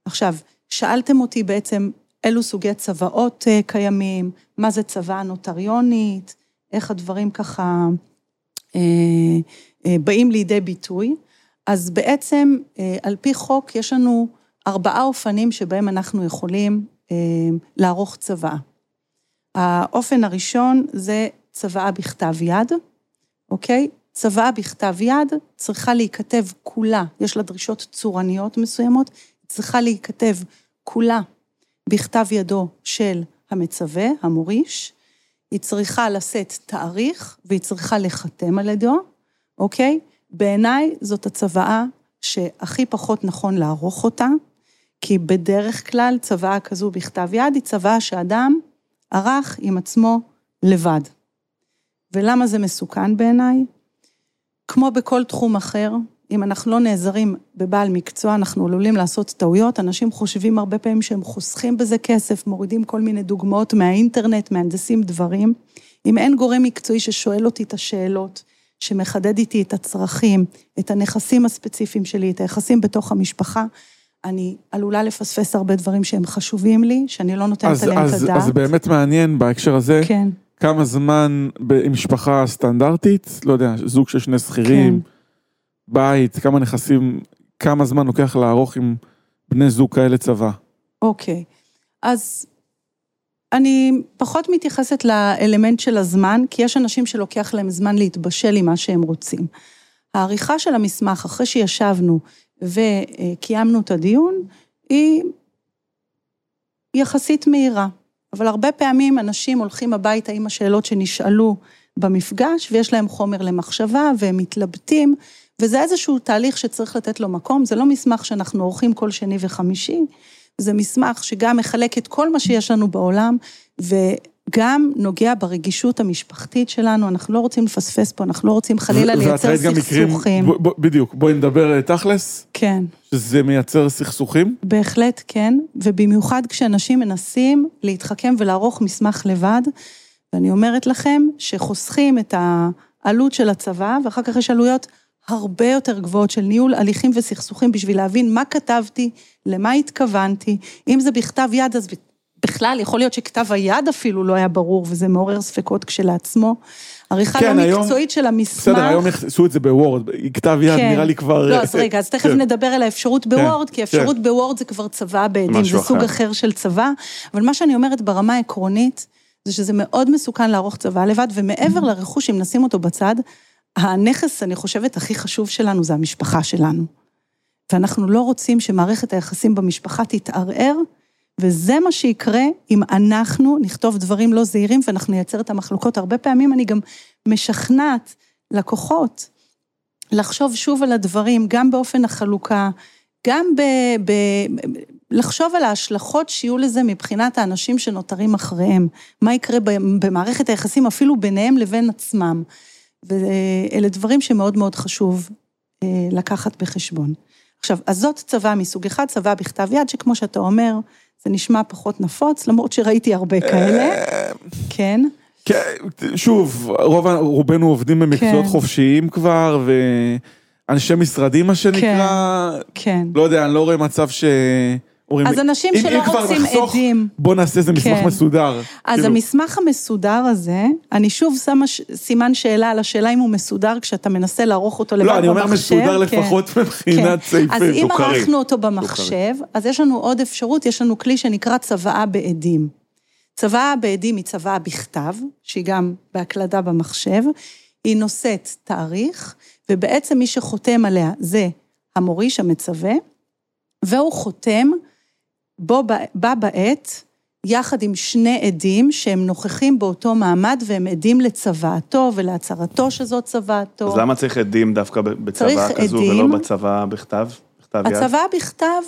Speaker 3: עכשיו, שאלתם אותי בעצם אילו סוגי צוואות אה, קיימים, מה זה צוואה נוטריונית, איך הדברים ככה אה, אה, באים לידי ביטוי. אז בעצם, אה, על פי חוק, יש לנו ארבעה אופנים שבהם אנחנו יכולים אה, לערוך צוואה. האופן הראשון זה צוואה בכתב יד, אוקיי? צוואה בכתב יד צריכה להיכתב כולה, יש לה דרישות צורניות מסוימות, צריכה להיכתב כולה בכתב ידו של המצווה, המוריש, היא צריכה לשאת תאריך והיא צריכה לחתם על ידו, אוקיי? בעיניי זאת הצוואה שהכי פחות נכון לערוך אותה, כי בדרך כלל צוואה כזו בכתב יד היא צוואה שאדם ערך עם עצמו לבד. ולמה זה מסוכן בעיניי? כמו בכל תחום אחר, אם אנחנו לא נעזרים בבעל מקצוע, אנחנו עלולים לעשות טעויות. אנשים חושבים הרבה פעמים שהם חוסכים בזה כסף, מורידים כל מיני דוגמאות מהאינטרנט, מהנדסים דברים. אם אין גורם מקצועי ששואל אותי את השאלות, שמחדד איתי את הצרכים, את הנכסים הספציפיים שלי, את היחסים בתוך המשפחה, אני עלולה לפספס הרבה דברים שהם חשובים לי, שאני לא נותנת אז, עליהם אז, את הדעת.
Speaker 1: אז באמת מעניין בהקשר הזה, כן. כמה זמן במשפחה סטנדרטית, לא יודע, זוג של שני שכירים, כן. בית, כמה נכסים, כמה זמן לוקח לערוך עם בני זוג כאלה צבא.
Speaker 3: אוקיי, אז אני פחות מתייחסת לאלמנט של הזמן, כי יש אנשים שלוקח להם זמן להתבשל עם מה שהם רוצים. העריכה של המסמך, אחרי שישבנו וקיימנו את הדיון, היא יחסית מהירה. אבל הרבה פעמים אנשים הולכים הביתה עם השאלות שנשאלו במפגש, ויש להם חומר למחשבה, והם מתלבטים, וזה איזשהו תהליך שצריך לתת לו מקום, זה לא מסמך שאנחנו עורכים כל שני וחמישי, זה מסמך שגם מחלק את כל מה שיש לנו בעולם, וגם נוגע ברגישות המשפחתית שלנו, אנחנו לא רוצים לפספס פה, אנחנו לא רוצים חלילה
Speaker 1: ו-
Speaker 3: לייצר
Speaker 1: גם מקרים-
Speaker 3: סכסוכים.
Speaker 1: ב- ב- בדיוק, בואי נדבר תכלס,
Speaker 3: כן.
Speaker 1: שזה מייצר סכסוכים.
Speaker 3: בהחלט כן, ובמיוחד כשאנשים מנסים להתחכם ולערוך מסמך לבד, ואני אומרת לכם שחוסכים את העלות של הצבא, ואחר כך יש עלויות הרבה יותר גבוהות של ניהול הליכים וסכסוכים בשביל להבין מה כתבתי, למה התכוונתי, אם זה בכתב יד, אז בכלל יכול להיות שכתב היד אפילו לא היה ברור, וזה מעורר ספקות כשלעצמו. עריכה
Speaker 1: כן,
Speaker 3: לא
Speaker 1: היום-
Speaker 3: מקצועית של המסמך.
Speaker 1: בסדר, היום עשו את זה בוורד, כתב יד
Speaker 3: כן.
Speaker 1: נראה לי כבר...
Speaker 3: לא, אז רגע, אז תכף
Speaker 1: כן.
Speaker 3: נדבר על האפשרות בוורד, כי האפשרות בוורד זה כבר צוואה בעדים, זה סוג
Speaker 2: אחר.
Speaker 3: אחר של צבא, אבל מה שאני אומרת ברמה העקרונית, זה שזה מאוד מסוכן לערוך צבא לבד, ומעבר לרכוש, אם נשים אותו בצד, הנכס, אני חושבת, הכי חשוב שלנו זה המשפחה שלנו. ואנחנו לא רוצים שמערכת היחסים במשפחה תתערער, וזה מה שיקרה אם אנחנו נכתוב דברים לא זהירים ואנחנו נייצר את המחלוקות. הרבה פעמים אני גם משכנעת לקוחות לחשוב שוב על הדברים, גם באופן החלוקה, גם ב... ב לחשוב על ההשלכות שיהיו לזה מבחינת האנשים שנותרים אחריהם. מה יקרה במערכת היחסים אפילו ביניהם לבין עצמם. ואלה דברים שמאוד מאוד חשוב אה, לקחת בחשבון. עכשיו, אז זאת צבא מסוג אחד, צבא בכתב יד, שכמו שאתה אומר, זה נשמע פחות נפוץ, למרות שראיתי הרבה כאלה, כן.
Speaker 1: כן, שוב, רוב, רובנו עובדים במקצועות
Speaker 3: כן.
Speaker 1: חופשיים כבר, ואנשי משרדים, מה שנקרא,
Speaker 3: כן.
Speaker 1: לא יודע, אני לא רואה מצב ש... אומרים,
Speaker 3: אז אנשים
Speaker 1: אם-
Speaker 3: שלא
Speaker 1: אם
Speaker 3: רוצים
Speaker 1: נחסוך,
Speaker 3: עדים.
Speaker 1: בוא נעשה איזה מסמך
Speaker 3: כן.
Speaker 1: מסודר.
Speaker 3: אז
Speaker 1: כאילו,
Speaker 3: המסמך המסודר הזה, אני שוב שמה ש- סימן שאלה על השאלה אם הוא מסודר כשאתה מנסה לערוך אותו לבד
Speaker 1: לא,
Speaker 3: במחשב.
Speaker 1: אני אומר מסודר
Speaker 3: כן.
Speaker 1: לפחות מבחינת
Speaker 3: כן.
Speaker 1: סעיפים.
Speaker 3: אז אם. ערכנו אותו במחשב, אז יש לנו עוד אפשרות, יש לנו כלי שנקרא צוואה בעדים. צוואה בעדים היא צוואה בכתב, שהיא גם בהקלדה במחשב, היא נושאת תאריך, ובעצם מי שחותם עליה זה המוריש המצווה, והוא חותם בו, בה בעת, יחד עם שני עדים שהם נוכחים באותו מעמד והם עדים לצוואתו ולהצהרתו שזאת צוואתו.
Speaker 2: אז למה צריך עדים דווקא ב- בצבא
Speaker 3: צריך
Speaker 2: כזו
Speaker 3: עדים.
Speaker 2: ולא בצבא בכתב? בכתב יד?
Speaker 3: הצוואה בכתב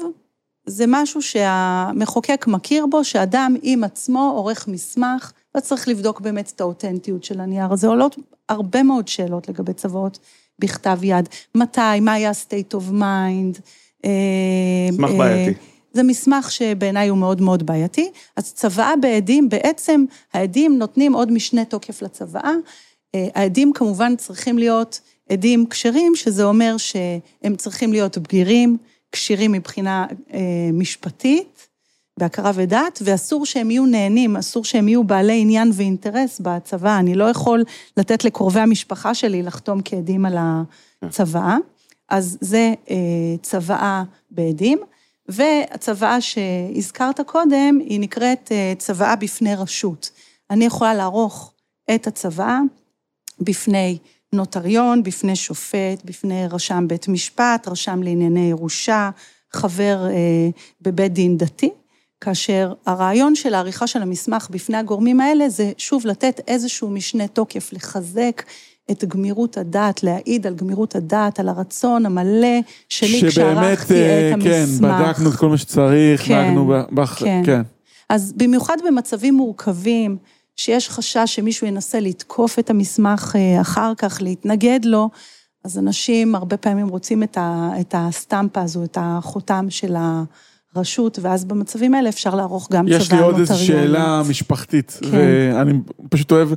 Speaker 3: זה משהו שהמחוקק מכיר בו, שאדם עם עצמו עורך מסמך, וצריך לבדוק באמת את האותנטיות של הנייר הזה. עולות הרבה מאוד שאלות לגבי צוואות בכתב יד. מתי, מה היה state of mind. אה,
Speaker 2: מסמך
Speaker 3: אה,
Speaker 2: בעייתי.
Speaker 3: זה מסמך שבעיניי הוא מאוד מאוד בעייתי. אז צוואה בעדים, בעצם העדים נותנים עוד משנה תוקף לצוואה. אה, העדים כמובן צריכים להיות עדים כשרים, שזה אומר שהם צריכים להיות בגירים, כשירים מבחינה אה, משפטית, בהכרה ודת, ואסור שהם יהיו נהנים, אסור שהם יהיו בעלי עניין ואינטרס בצבא. אני לא יכול לתת לקרובי המשפחה שלי לחתום כעדים על הצוואה. אז זה אה, צוואה בעדים. והצוואה שהזכרת קודם, היא נקראת אה, צוואה בפני רשות. אני יכולה לערוך את הצוואה בפני נוטריון, בפני שופט, בפני רשם בית משפט, רשם לענייני ירושה, חבר אה, בבית דין דתי, כאשר הרעיון של העריכה של המסמך בפני הגורמים האלה זה שוב לתת איזשהו משנה תוקף, לחזק את גמירות הדעת, להעיד על גמירות הדעת, על הרצון המלא שלי
Speaker 1: שבאמת,
Speaker 3: כשערכתי
Speaker 1: אה,
Speaker 3: את
Speaker 1: כן,
Speaker 3: המסמך.
Speaker 1: בדקנו את כל מה שצריך,
Speaker 3: כן,
Speaker 1: נהגנו בח...
Speaker 3: כן.
Speaker 1: כן.
Speaker 3: אז במיוחד במצבים מורכבים, שיש חשש שמישהו ינסה לתקוף את המסמך אה, אחר כך, להתנגד לו, אז אנשים הרבה פעמים רוצים את, ה, את הסטמפה הזו, את החותם של הרשות, ואז במצבים האלה אפשר לערוך גם צוואה
Speaker 1: יש לי. עוד איזו שאלה משפחתית,
Speaker 3: כן.
Speaker 1: ואני פשוט אוהב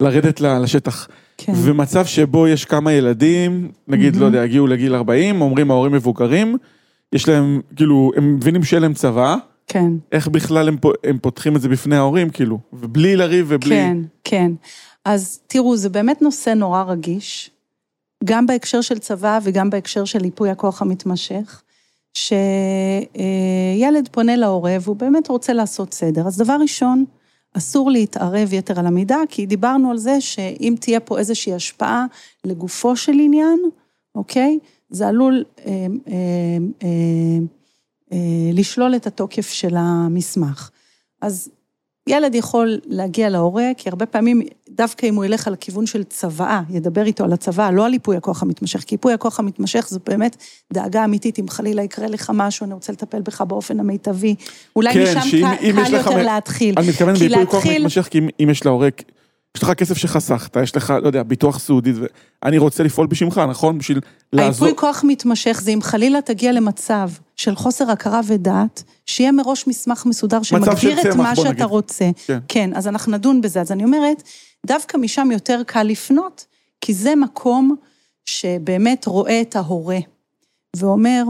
Speaker 1: לרדת לשטח.
Speaker 3: כן.
Speaker 1: ומצב שבו יש כמה ילדים, נגיד, לא יודע, הגיעו לגיל 40, אומרים ההורים מבוגרים, יש להם, כאילו, הם מבינים שאין להם צבא,
Speaker 3: כן.
Speaker 1: איך בכלל הם, הם פותחים את זה בפני ההורים, כאילו, ובלי לריב ובלי...
Speaker 3: כן, כן. אז תראו, זה באמת נושא נורא רגיש, גם בהקשר של צבא וגם בהקשר של ייפוי הכוח המתמשך, שילד פונה להורה והוא באמת רוצה לעשות סדר. אז דבר ראשון, אסור להתערב יתר על המידה, כי דיברנו על זה שאם תהיה פה איזושהי השפעה לגופו של עניין, אוקיי? זה עלול אה, אה, אה, אה, לשלול את התוקף של המסמך. אז ילד יכול להגיע להורה, כי הרבה פעמים, דווקא אם הוא ילך על הכיוון של צוואה, ידבר איתו על הצוואה, לא על ייפוי הכוח המתמשך, כי ייפוי הכוח המתמשך זו באמת דאגה אמיתית, אם חלילה יקרה לך משהו, אני רוצה לטפל בך באופן המיטבי. אולי
Speaker 1: כן,
Speaker 3: משם
Speaker 1: שאם-
Speaker 3: קל, קל יותר
Speaker 1: מ-
Speaker 3: להתחיל.
Speaker 1: אני מתכוון
Speaker 3: כי
Speaker 1: בייפוי כוח
Speaker 3: להתחיל-
Speaker 1: מתמשך, כי אם- אם יש להורה, יש לך כסף שחסכת, יש לך, לא יודע, ביטוח סיעודי, ואני רוצה לפעול בשמך, נכון? בשביל לעזור.
Speaker 3: הייפוי כוח מתמשך זה אם חלילה תגיע למצב של חוסר הכרה ודעת, שיהיה מראש מסמך מסודר שמגדיר את מה שאתה
Speaker 1: נגיד.
Speaker 3: רוצה.
Speaker 1: כן.
Speaker 3: כן, אז אנחנו נדון בזה. אז אני אומרת, דווקא משם יותר קל לפנות, כי זה מקום שבאמת רואה את ההורה, ואומר,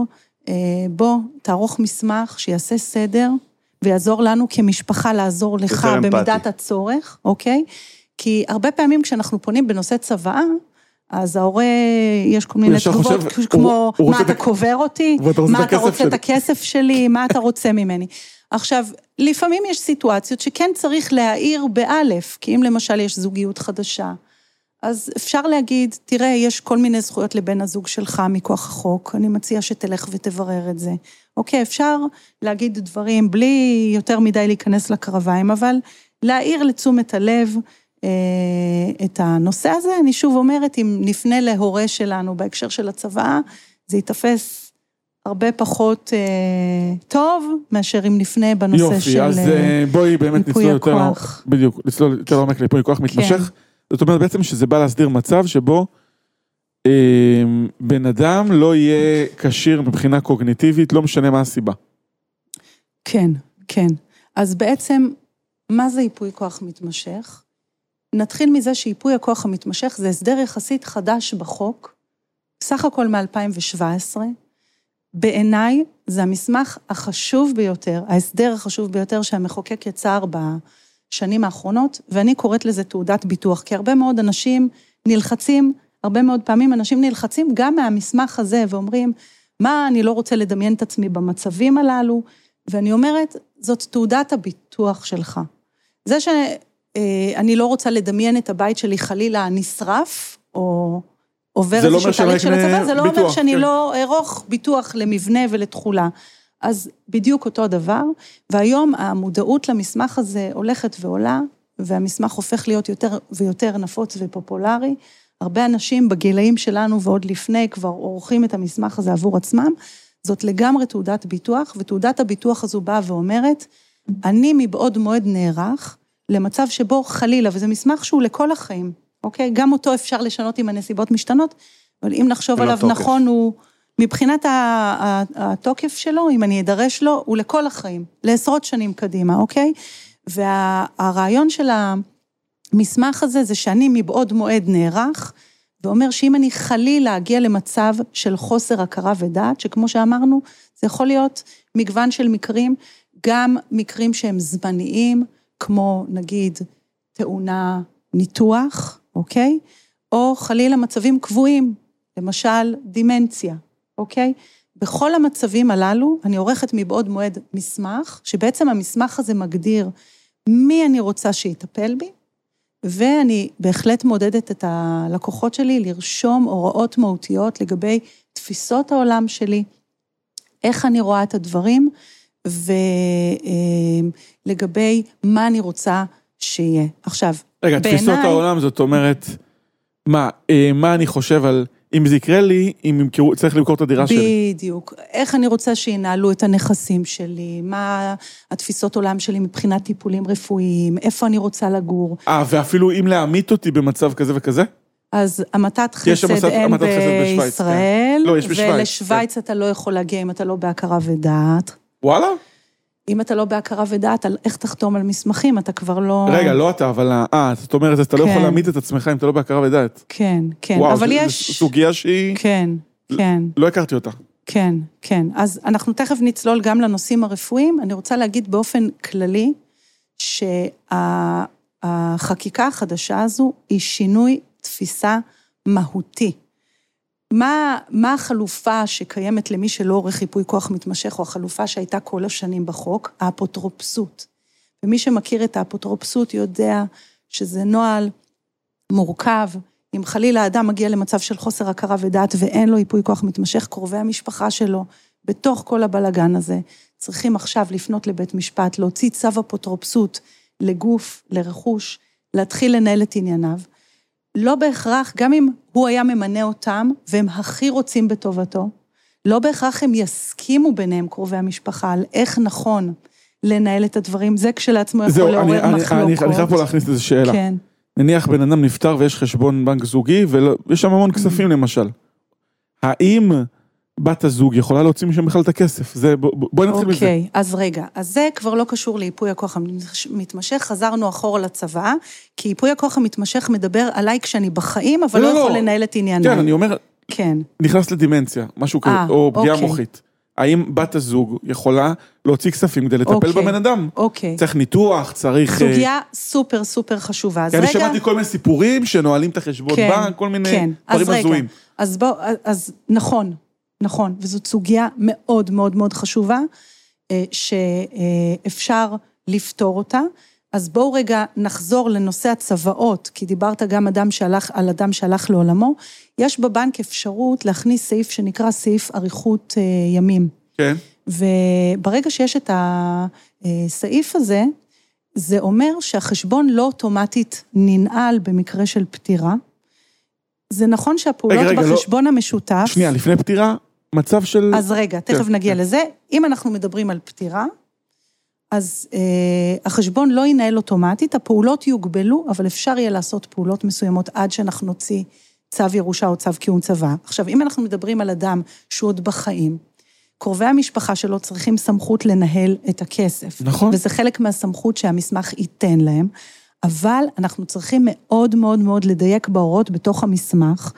Speaker 3: אה, בוא, תערוך מסמך שיעשה סדר, ויעזור לנו כמשפחה לעזור לך. במידת הצורך, אוקיי? כי הרבה פעמים כשאנחנו פונים בנושא צוואה, אז ההורה, יש כל מיני תגובות,
Speaker 1: חושב,
Speaker 3: כמו,
Speaker 1: הוא- הוא
Speaker 3: מה
Speaker 1: את
Speaker 3: אתה
Speaker 1: הכ-
Speaker 3: קובר אותי? מה
Speaker 1: את
Speaker 3: אתה רוצה את
Speaker 1: שלי?"
Speaker 3: הכסף שלי? מה אתה רוצה ממני? עכשיו, לפעמים יש סיטואציות שכן צריך להעיר באלף, כי אם למשל יש זוגיות חדשה, אז אפשר להגיד, תראה, יש כל מיני זכויות לבן הזוג שלך מכוח החוק, אני מציע שתלך ותברר את זה. אוקיי, אפשר להגיד דברים בלי יותר מדי להיכנס לקרביים, אבל להעיר לתשומת הלב את הנושא הזה. אני שוב אומרת, אם נפנה להורה שלנו בהקשר של הצוואה, זה ייתפס הרבה פחות אה, טוב, מאשר אם נפנה בנושא
Speaker 1: יופי,
Speaker 3: של...
Speaker 1: אז
Speaker 3: אה,
Speaker 1: אה, בואי באמת נצלול יותר,
Speaker 3: הכוח. כן.
Speaker 1: בדיוק, נצלול יותר לעומק לייפוי כוח מתמשך. זאת אומרת בעצם שזה בא להסדיר מצב שבו אה, בן אדם לא יהיה כשיר מבחינה קוגניטיבית, לא משנה מה הסיבה.
Speaker 3: כן, כן. אז בעצם, מה זה ייפוי כוח מתמשך? נתחיל מזה שייפוי הכוח המתמשך זה הסדר יחסית חדש בחוק, סך הכל מ-2017. בעיניי זה המסמך החשוב ביותר, ההסדר החשוב ביותר שהמחוקק יצר בשנים האחרונות, ואני קוראת לזה תעודת ביטוח, כי הרבה מאוד אנשים נלחצים, הרבה מאוד פעמים אנשים נלחצים גם מהמסמך הזה ואומרים, מה, אני לא רוצה לדמיין את עצמי במצבים הללו, ואני אומרת, זאת תעודת הביטוח שלך. זה שאני לא רוצה לדמיין את הבית שלי חלילה נשרף, או עובר
Speaker 1: לא אומר
Speaker 3: איזשהו תהליך של הצבא, זה לא אומר
Speaker 1: ביטוח,
Speaker 3: שאני
Speaker 1: כן.
Speaker 3: לא אערוך ביטוח למבנה ולתכולה. אז בדיוק אותו הדבר, והיום המודעות למסמך הזה הולכת ועולה, והמסמך הופך להיות יותר ויותר נפוץ ופופולרי. הרבה אנשים בגילאים שלנו ועוד לפני כבר עורכים את המסמך הזה עבור עצמם. זאת לגמרי תעודת ביטוח, ותעודת הביטוח הזו באה ואומרת, אני מבעוד מועד נערך למצב שבו חלילה, וזה מסמך שהוא לכל החיים, אוקיי? גם אותו אפשר לשנות אם הנסיבות משתנות, אבל אם נחשוב
Speaker 2: ולא
Speaker 3: עליו
Speaker 2: תוקף.
Speaker 3: נכון, הוא, מבחינת התוקף שלו, אם אני אדרש לו, הוא לכל החיים, לעשרות שנים קדימה, אוקיי? והרעיון של המסמך הזה, זה שאני מבעוד מועד נערך, ואומר שאם אני חלילה אגיע למצב של חוסר הכרה ודעת, שכמו שאמרנו, זה יכול להיות מגוון של מקרים, גם מקרים שהם זמניים, כמו נגיד תאונה, ניתוח, אוקיי? או חלילה מצבים קבועים, למשל דימנציה, אוקיי? בכל המצבים הללו, אני עורכת מבעוד מועד מסמך, שבעצם המסמך הזה מגדיר מי אני רוצה שיטפל בי, ואני בהחלט מעודדת את הלקוחות שלי לרשום הוראות מהותיות לגבי תפיסות העולם שלי, איך אני רואה את הדברים, ולגבי מה אני רוצה שיהיה. עכשיו,
Speaker 1: רגע, תפיסות
Speaker 3: בעיניי-
Speaker 1: העולם, זאת אומרת, מה, אה, מה אני חושב על, אם זה יקרה לי, אם ימכרו, צריך למכור את הדירה שלי.
Speaker 3: בדיוק. איך אני רוצה שינהלו את הנכסים שלי, מה התפיסות עולם שלי מבחינת טיפולים רפואיים, איפה אני רוצה לגור.
Speaker 1: אה, ואפילו אם להמית אותי במצב כזה וכזה?
Speaker 3: אז המתת חסד
Speaker 1: המתת-
Speaker 3: אין
Speaker 1: המתת חסד בשוויץ,
Speaker 3: בישראל,
Speaker 1: כן. לא, יש בשוויץ,
Speaker 3: ולשוויץ אתה לא יכול להגיע אם אתה לא בהכרה ודעת.
Speaker 1: וואלה?
Speaker 3: אם אתה לא בהכרה ודעת, על איך תחתום על מסמכים, אתה כבר לא...
Speaker 1: רגע, לא אתה, אבל... אה, זאת אומרת, אתה לא יכול
Speaker 3: כן.
Speaker 1: להעמיד את עצמך אם אתה לא בהכרה ודעת.
Speaker 3: כן, כן,
Speaker 1: וואו,
Speaker 3: אבל
Speaker 1: זו-
Speaker 3: יש...
Speaker 1: זו סוגיה שהיא...
Speaker 3: כן, כן.
Speaker 1: לא הכרתי אותה.
Speaker 3: כן, כן. אז אנחנו תכף נצלול גם לנושאים הרפואיים. אני רוצה להגיד באופן כללי, שהחקיקה החדשה הזו היא שינוי תפיסה מהותי. מה, מה החלופה שקיימת למי שלא עורך ייפוי כוח מתמשך, או החלופה שהייתה כל השנים בחוק? האפוטרופסות. ומי שמכיר את האפוטרופסות יודע שזה נוהל מורכב. אם חלילה האדם מגיע למצב של חוסר הכרה ודעת ואין לו ייפוי כוח מתמשך, קרובי המשפחה שלו, בתוך כל הבלגן הזה, צריכים עכשיו לפנות לבית משפט, להוציא צו אפוטרופסות לגוף, לרכוש, להתחיל לנהל את ענייניו. לא בהכרח, גם אם הוא היה ממנה אותם, והם הכי רוצים בטובתו, לא בהכרח הם יסכימו ביניהם, קרובי המשפחה, על איך נכון לנהל את הדברים. זה כשלעצמו יכול
Speaker 1: זהו,
Speaker 3: לעורר
Speaker 1: אני- אני-
Speaker 3: מחלוקות.
Speaker 1: אני אני חייב פה להכניס איזו שאלה.
Speaker 3: כן.
Speaker 1: נניח בן אדם נפטר ויש חשבון בנק זוגי, ויש שם המון כספים למשל. האם בת הזוג יכולה להוציא משם בכלל את הכסף? זה, בוא- בוא- בואי נתחיל מזה.
Speaker 3: אוקיי, אז רגע, אז זה כבר לא קשור לייפוי הכוח המתמשך, חזרנו אחורה לצבא, כי ייפוי הכוח המתמשך מדבר עליי כשאני בחיים, אבל
Speaker 1: לא,
Speaker 3: לא
Speaker 1: לא,
Speaker 3: יכול
Speaker 1: לא.
Speaker 3: לנהל את ענייניי.
Speaker 1: כן, אני אומר,
Speaker 3: כן.
Speaker 1: נכנס לדימנציה, משהו כזה,
Speaker 3: אה,
Speaker 1: או פגיעה
Speaker 3: אוקיי.
Speaker 1: מוחית. האם בת הזוג יכולה להוציא כספים כדי לטפל
Speaker 3: אוקיי.
Speaker 1: בבן אדם?
Speaker 3: אוקיי.
Speaker 1: צריך ניתוח, צריך... אה,
Speaker 3: סוגיה סופר סופר חשובה. אז
Speaker 1: כי אני
Speaker 3: רגע,
Speaker 1: שמעתי כל מיני סיפורים שנועלים את החשבון
Speaker 3: כן,
Speaker 1: בנק, כל מיני
Speaker 3: כן.
Speaker 1: דברים
Speaker 3: רגע,
Speaker 1: הזויים.
Speaker 3: אז בוא, אז נכון, נכון, וזאת סוגיה מאוד מאוד מאוד חשובה, אה, שאפשר לפתור אותה. אז בואו רגע נחזור לנושא הצוואות, כי דיברת גם אדם שהלך, על אדם שהלך לעולמו. יש בבנק אפשרות להכניס סעיף שנקרא סעיף אריכות אה, ימים.
Speaker 1: כן.
Speaker 3: וברגע שיש את הסעיף הזה, זה אומר שהחשבון לא אוטומטית ננעל במקרה של פטירה. זה נכון שהפעולות
Speaker 1: רגע, רגע, לא-
Speaker 3: בחשבון המשותף...
Speaker 1: שנייה, לפני פטירה, מצב של...
Speaker 3: אז רגע, תכף
Speaker 1: כן,
Speaker 3: נגיע
Speaker 1: כן.
Speaker 3: לזה. אם אנחנו מדברים על פטירה, אז אה, החשבון לא ינהל אוטומטית, הפעולות יוגבלו, אבל אפשר יהיה לעשות פעולות מסוימות עד שאנחנו נוציא צו ירושה או צו קיום צוואה. עכשיו, אם אנחנו מדברים על אדם שהוא עוד בחיים, קרובי המשפחה שלו צריכים סמכות לנהל את הכסף.
Speaker 1: נכון.
Speaker 3: וזה חלק מהסמכות שהמסמך ייתן להם, אבל אנחנו צריכים מאוד מאוד מאוד לדייק בהוראות בתוך המסמך,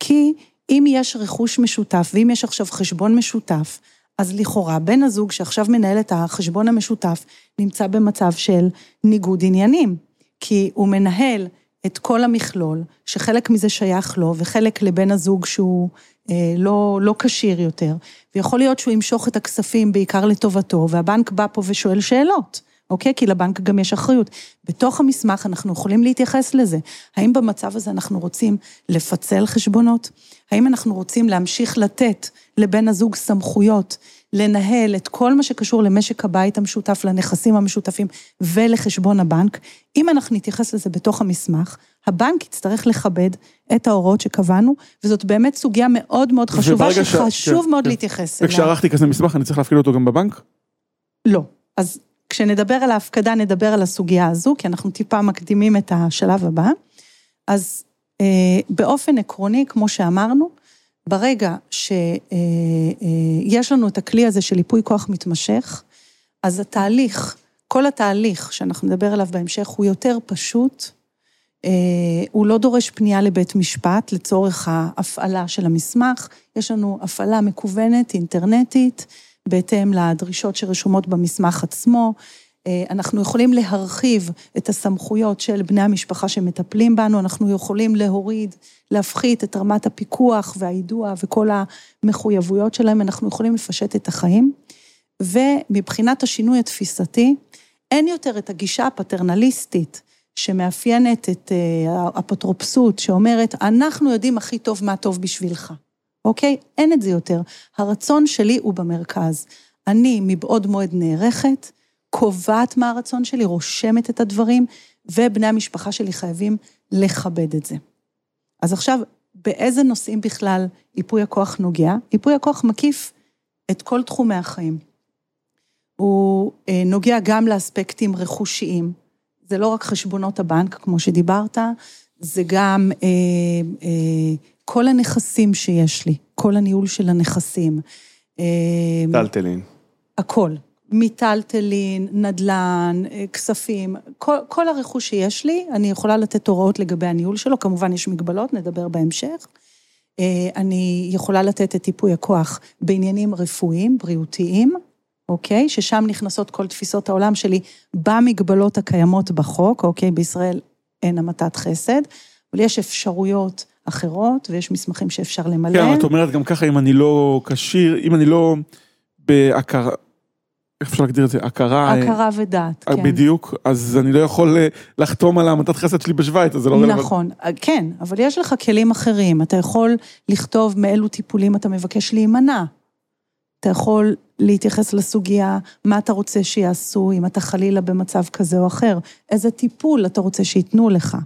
Speaker 3: כי אם יש רכוש משותף ואם יש עכשיו חשבון משותף, אז לכאורה בן הזוג שעכשיו מנהל את החשבון המשותף נמצא במצב של ניגוד עניינים, כי הוא מנהל את כל המכלול, שחלק מזה שייך לו וחלק לבן הזוג שהוא אה, לא, לא כשיר יותר, ויכול להיות שהוא ימשוך את הכספים בעיקר לטובתו, והבנק בא פה ושואל שאלות. אוקיי? כי לבנק גם יש אחריות. בתוך המסמך אנחנו יכולים להתייחס לזה. האם במצב הזה אנחנו רוצים לפצל חשבונות? האם אנחנו רוצים להמשיך לתת לבן הזוג סמכויות לנהל את כל מה שקשור למשק הבית המשותף, לנכסים המשותפים ולחשבון הבנק? אם אנחנו נתייחס לזה בתוך המסמך, הבנק יצטרך לכבד את ההוראות שקבענו, וזאת באמת סוגיה מאוד מאוד חשובה,
Speaker 1: וברגע ש-
Speaker 3: שחשוב
Speaker 1: כן,
Speaker 3: מאוד
Speaker 1: כן.
Speaker 3: להתייחס אליה.
Speaker 1: וכשערכתי כזה מסמך, אני צריך להפקיד אותו גם בבנק?
Speaker 3: לא. אז כשנדבר על ההפקדה, נדבר על הסוגיה הזו, כי אנחנו טיפה מקדימים את השלב הבא. אז באופן עקרוני, כמו שאמרנו, ברגע שיש לנו את הכלי הזה של ייפוי כוח מתמשך, אז התהליך, כל התהליך שאנחנו נדבר עליו בהמשך, הוא יותר פשוט, אה, הוא לא דורש פנייה לבית משפט לצורך ההפעלה של המסמך, יש לנו הפעלה מקוונת, אינטרנטית, בהתאם לדרישות שרשומות במסמך עצמו. אה, אנחנו יכולים להרחיב את הסמכויות של בני המשפחה שמטפלים בנו, אנחנו יכולים להוריד, להפחית את רמת הפיקוח והיידוע וכל המחויבויות שלהם, אנחנו יכולים לפשט את החיים. ומבחינת השינוי התפיסתי, אין יותר את הגישה הפטרנליסטית שמאפיינת את אה, האפוטרופסות, שאומרת, אנחנו יודעים הכי טוב מה טוב בשבילך, אוקיי? אין את זה יותר. הרצון שלי הוא במרכז. אני מבעוד מועד נערכת, קובעת מה הרצון שלי, רושמת את הדברים, ובני המשפחה שלי חייבים לכבד את זה. אז עכשיו, באיזה נושאים בכלל ייפוי הכוח נוגע? ייפוי הכוח מקיף את כל תחומי החיים. הוא אה, נוגע גם לאספקטים רכושיים. זה לא רק חשבונות הבנק, כמו שדיברת, זה גם אה, אה, כל הנכסים שיש לי, כל הניהול של הנכסים. אה,
Speaker 2: טלטלין.
Speaker 3: הכל. מיטלטלין, נדל"ן, אה, כספים, כל, כל הרכוש שיש לי, אני יכולה לתת הוראות לגבי הניהול שלו, כמובן יש מגבלות, נדבר בהמשך. אה, אני יכולה לתת את ייפוי הכוח בעניינים רפואיים, בריאותיים, אוקיי? ששם נכנסות כל תפיסות העולם שלי במגבלות הקיימות בחוק, אוקיי? בישראל אין המתת חסד, אבל יש אפשרויות אחרות ויש מסמכים שאפשר למלא.
Speaker 1: כן, את אומרת גם ככה, אם אני לא כשיר, אם אני לא בהכרה, איך אפשר להגדיר את זה? הכרה... אה,
Speaker 3: הכרה ודעת,
Speaker 1: אה,
Speaker 3: כן.
Speaker 1: בדיוק, אז אני לא יכול אה, לחתום על המתת חסד שלי בשוויץ, אז זה לא רלוונטי.
Speaker 3: נכון, כן, אבל יש לך כלים אחרים. אתה יכול לכתוב מאילו טיפולים אתה מבקש להימנע. אתה יכול להתייחס לסוגיה, מה אתה רוצה שיעשו אם אתה חלילה במצב כזה או אחר, איזה טיפול אתה רוצה שייתנו לך.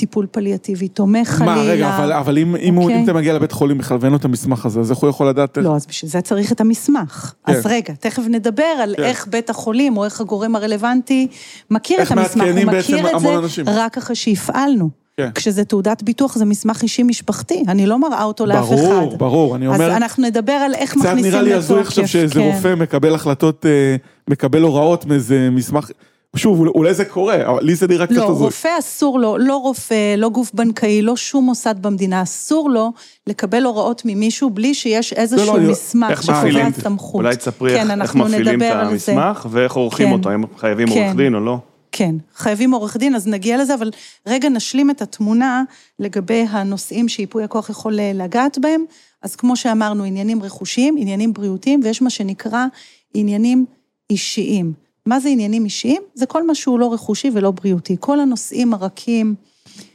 Speaker 3: טיפול פליאטיבי תומך חלילה.
Speaker 1: מה, רגע, אבל, אבל אם, אם, הוא,
Speaker 3: אוקיי.
Speaker 1: אם אתה מגיע לבית חולים בכלל ואין לו את המסמך הזה, אז איך הוא יכול לדעת...
Speaker 3: לא, אז בשביל זה צריך את המסמך.
Speaker 1: כן.
Speaker 3: אז רגע, תכף נדבר על
Speaker 1: כן.
Speaker 3: איך בית החולים או איך הגורם הרלוונטי מכיר את המסמך. הוא מכיר את זה
Speaker 1: אנשים.
Speaker 3: רק אחרי שהפעלנו.
Speaker 1: כן.
Speaker 3: כשזה תעודת ביטוח זה מסמך אישי משפחתי, אני לא מראה אותו לאף אחד.
Speaker 1: ברור, ברור, אני אומר...
Speaker 3: אז אנחנו נדבר על איך
Speaker 1: קצת
Speaker 3: מכניסים לתוקף.
Speaker 1: נראה לי הזוי עכשיו שאיזה
Speaker 3: כן.
Speaker 1: רופא מקבל החלטות, אה, מקבל הוראות מאיזה מסמך, שוב, אולי- זה קורה, אבל לי זה נראה קצת
Speaker 3: לא,
Speaker 1: הזוי.
Speaker 3: רופא אסור לו, לא רופא, לא גוף בנקאי, לא שום מוסד במדינה, אסור לו לקבל הוראות ממישהו בלי שיש איזשהו
Speaker 1: לא, אני-
Speaker 3: מסמך שקובע סמכות.
Speaker 2: אולי תספרי
Speaker 3: כן,
Speaker 2: איך איך מפעילים את. המסמך ואיך עורכים
Speaker 3: כן.
Speaker 2: אותו, האם חייבים
Speaker 3: כן.
Speaker 2: עורך דין או לא.
Speaker 3: כן, חייבים עורך דין, אז נגיע לזה, אבל רגע נשלים את התמונה לגבי הנושאים שייפוי הכוח יכול אה, לגעת בהם. אז כמו שאמרנו, עניינים רכושיים, עניינים בריאותיים, ויש מה שנקרא עניינים אישיים. מה זה עניינים אישיים? זה כל מה שהוא לא רכושי ולא בריאותי. כל הנושאים הרכים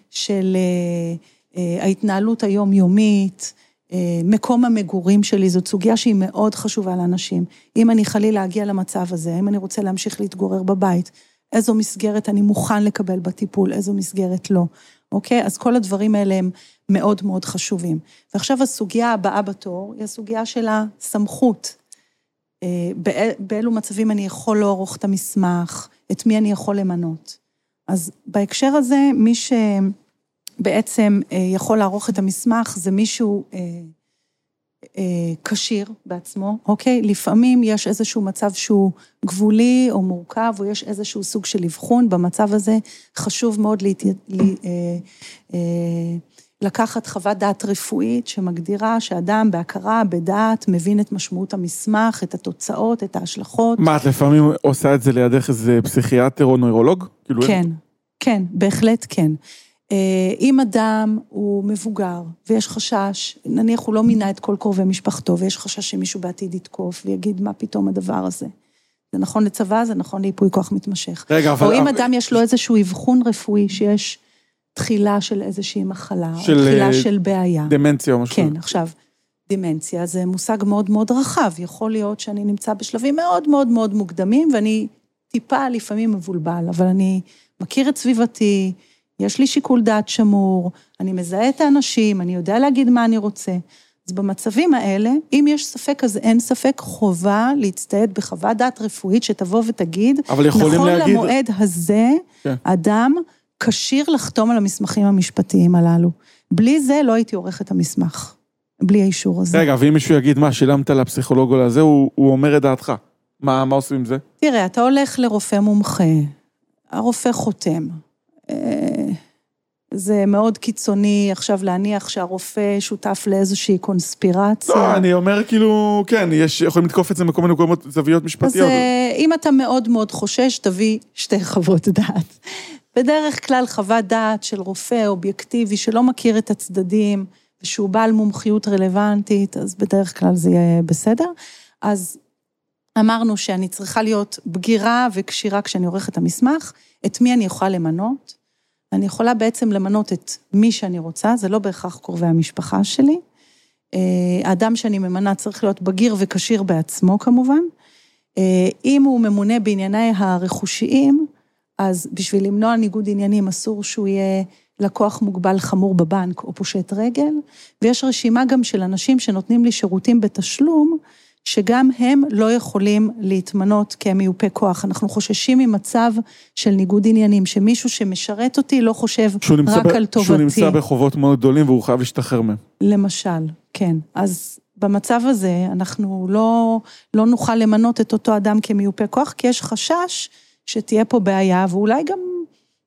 Speaker 3: של אה, אה, ההתנהלות היומיומית, אה, מקום המגורים שלי, זאת סוגיה שהיא מאוד חשובה לאנשים. אם אני חלילה אגיע למצב הזה, אם אני רוצה להמשיך להתגורר בבית, איזו מסגרת אני מוכן לקבל בטיפול, איזו מסגרת לא, אוקיי? אז כל הדברים האלה הם מאוד מאוד חשובים. ועכשיו הסוגיה הבאה בתור היא הסוגיה של הסמכות. אה, באילו מצבים אני יכול לערוך את המסמך, את מי אני יכול למנות. אז בהקשר הזה, מי שבעצם אה, יכול לערוך את המסמך זה מישהו אה, כשיר בעצמו, אוקיי? לפעמים יש איזשהו מצב שהוא גבולי או מורכב, או יש איזשהו סוג של אבחון, במצב הזה חשוב מאוד להת... לקחת חוות דעת רפואית שמגדירה שאדם בהכרה, בדעת, מבין את משמעות המסמך, את התוצאות, את ההשלכות.
Speaker 1: מה, את לפעמים עושה את זה לידך איזה פסיכיאטר או נוירולוג? כאילו,
Speaker 3: כן, כן, בהחלט כן. אה, אם אדם הוא מבוגר ויש חשש, נניח הוא לא מינה את כל קרובי משפחתו ויש חשש שמישהו בעתיד יתקוף ויגיד מה פתאום הדבר הזה. זה נכון לצבא, זה נכון לייפוי כוח מתמשך.
Speaker 1: רגע, אבל...
Speaker 3: או אם אדם יש לו איזשהו אבחון רפואי שיש תחילה של איזושהי מחלה, או
Speaker 1: של,
Speaker 3: תחילה
Speaker 1: אה,
Speaker 3: של בעיה.
Speaker 1: דמנציה או משהו.
Speaker 3: כן, עכשיו, דמנציה זה מושג מאוד מאוד רחב. יכול להיות שאני נמצא בשלבים מאוד מאוד מאוד מוקדמים, ואני טיפה לפעמים מבולבל, אבל אני מכיר את סביבתי, יש לי שיקול דעת שמור, אני מזהה את האנשים, אני יודע להגיד מה אני רוצה. אז במצבים האלה, אם יש ספק, אז אין ספק, חובה להצטייד בחוות דעת רפואית שתבוא ותגיד,
Speaker 1: אבל יכולים
Speaker 3: נכון
Speaker 1: להגיד...
Speaker 3: למועד הזה,
Speaker 1: כן.
Speaker 3: אדם כשיר לחתום על המסמכים המשפטיים הללו. בלי זה לא הייתי עורך את המסמך, בלי האישור הזה.
Speaker 1: רגע, ואם מישהו יגיד, מה, שילמת לפסיכולוג או לזה, הוא, הוא אומר את דעתך. מה, מה עושים עם זה?
Speaker 3: תראה, אתה הולך לרופא מומחה, הרופא חותם. אה, זה מאוד קיצוני עכשיו להניח שהרופא שותף לאיזושהי קונספירציה.
Speaker 1: לא, אני אומר כאילו, כן, יש, יכולים לתקוף את זה מכל מיני מקומות, זוויות
Speaker 3: אז
Speaker 1: משפטיות.
Speaker 3: אה, אם אתה מאוד מאוד חושש, תביא שתי חוות דעת. בדרך כלל חוות דעת של רופא אובייקטיבי שלא מכיר את הצדדים ושהוא בעל מומחיות רלוונטית, אז בדרך כלל זה יהיה בסדר. אז אמרנו שאני צריכה להיות בגירה וכשירה כשאני עורכת את המסמך, את מי אני יכולה למנות. אני יכולה בעצם למנות את מי שאני רוצה, זה לא בהכרח קרובי המשפחה שלי. אה, האדם שאני ממנה צריך להיות בגיר וכשיר בעצמו כמובן. אה, אם הוא ממונה בענייני הרכושיים, אז בשביל למנוע ניגוד עניינים אסור שהוא יהיה לקוח מוגבל חמור בבנק או פושט רגל, ויש רשימה גם של אנשים שנותנים לי שירותים בתשלום, שגם הם לא יכולים להתמנות כמיופה כוח. אנחנו חוששים ממצב של ניגוד עניינים, שמישהו שמשרת אותי לא חושב רק
Speaker 1: ב,
Speaker 3: על טובתי.
Speaker 1: שהוא נמצא בחובות מאוד גדולים והוא חייב להשתחרר מהם.
Speaker 3: למשל, כן. אז במצב הזה אנחנו לא, לא נוכל למנות את אותו אדם כמיופה כוח, כי יש חשש שתהיה פה בעיה, ואולי גם,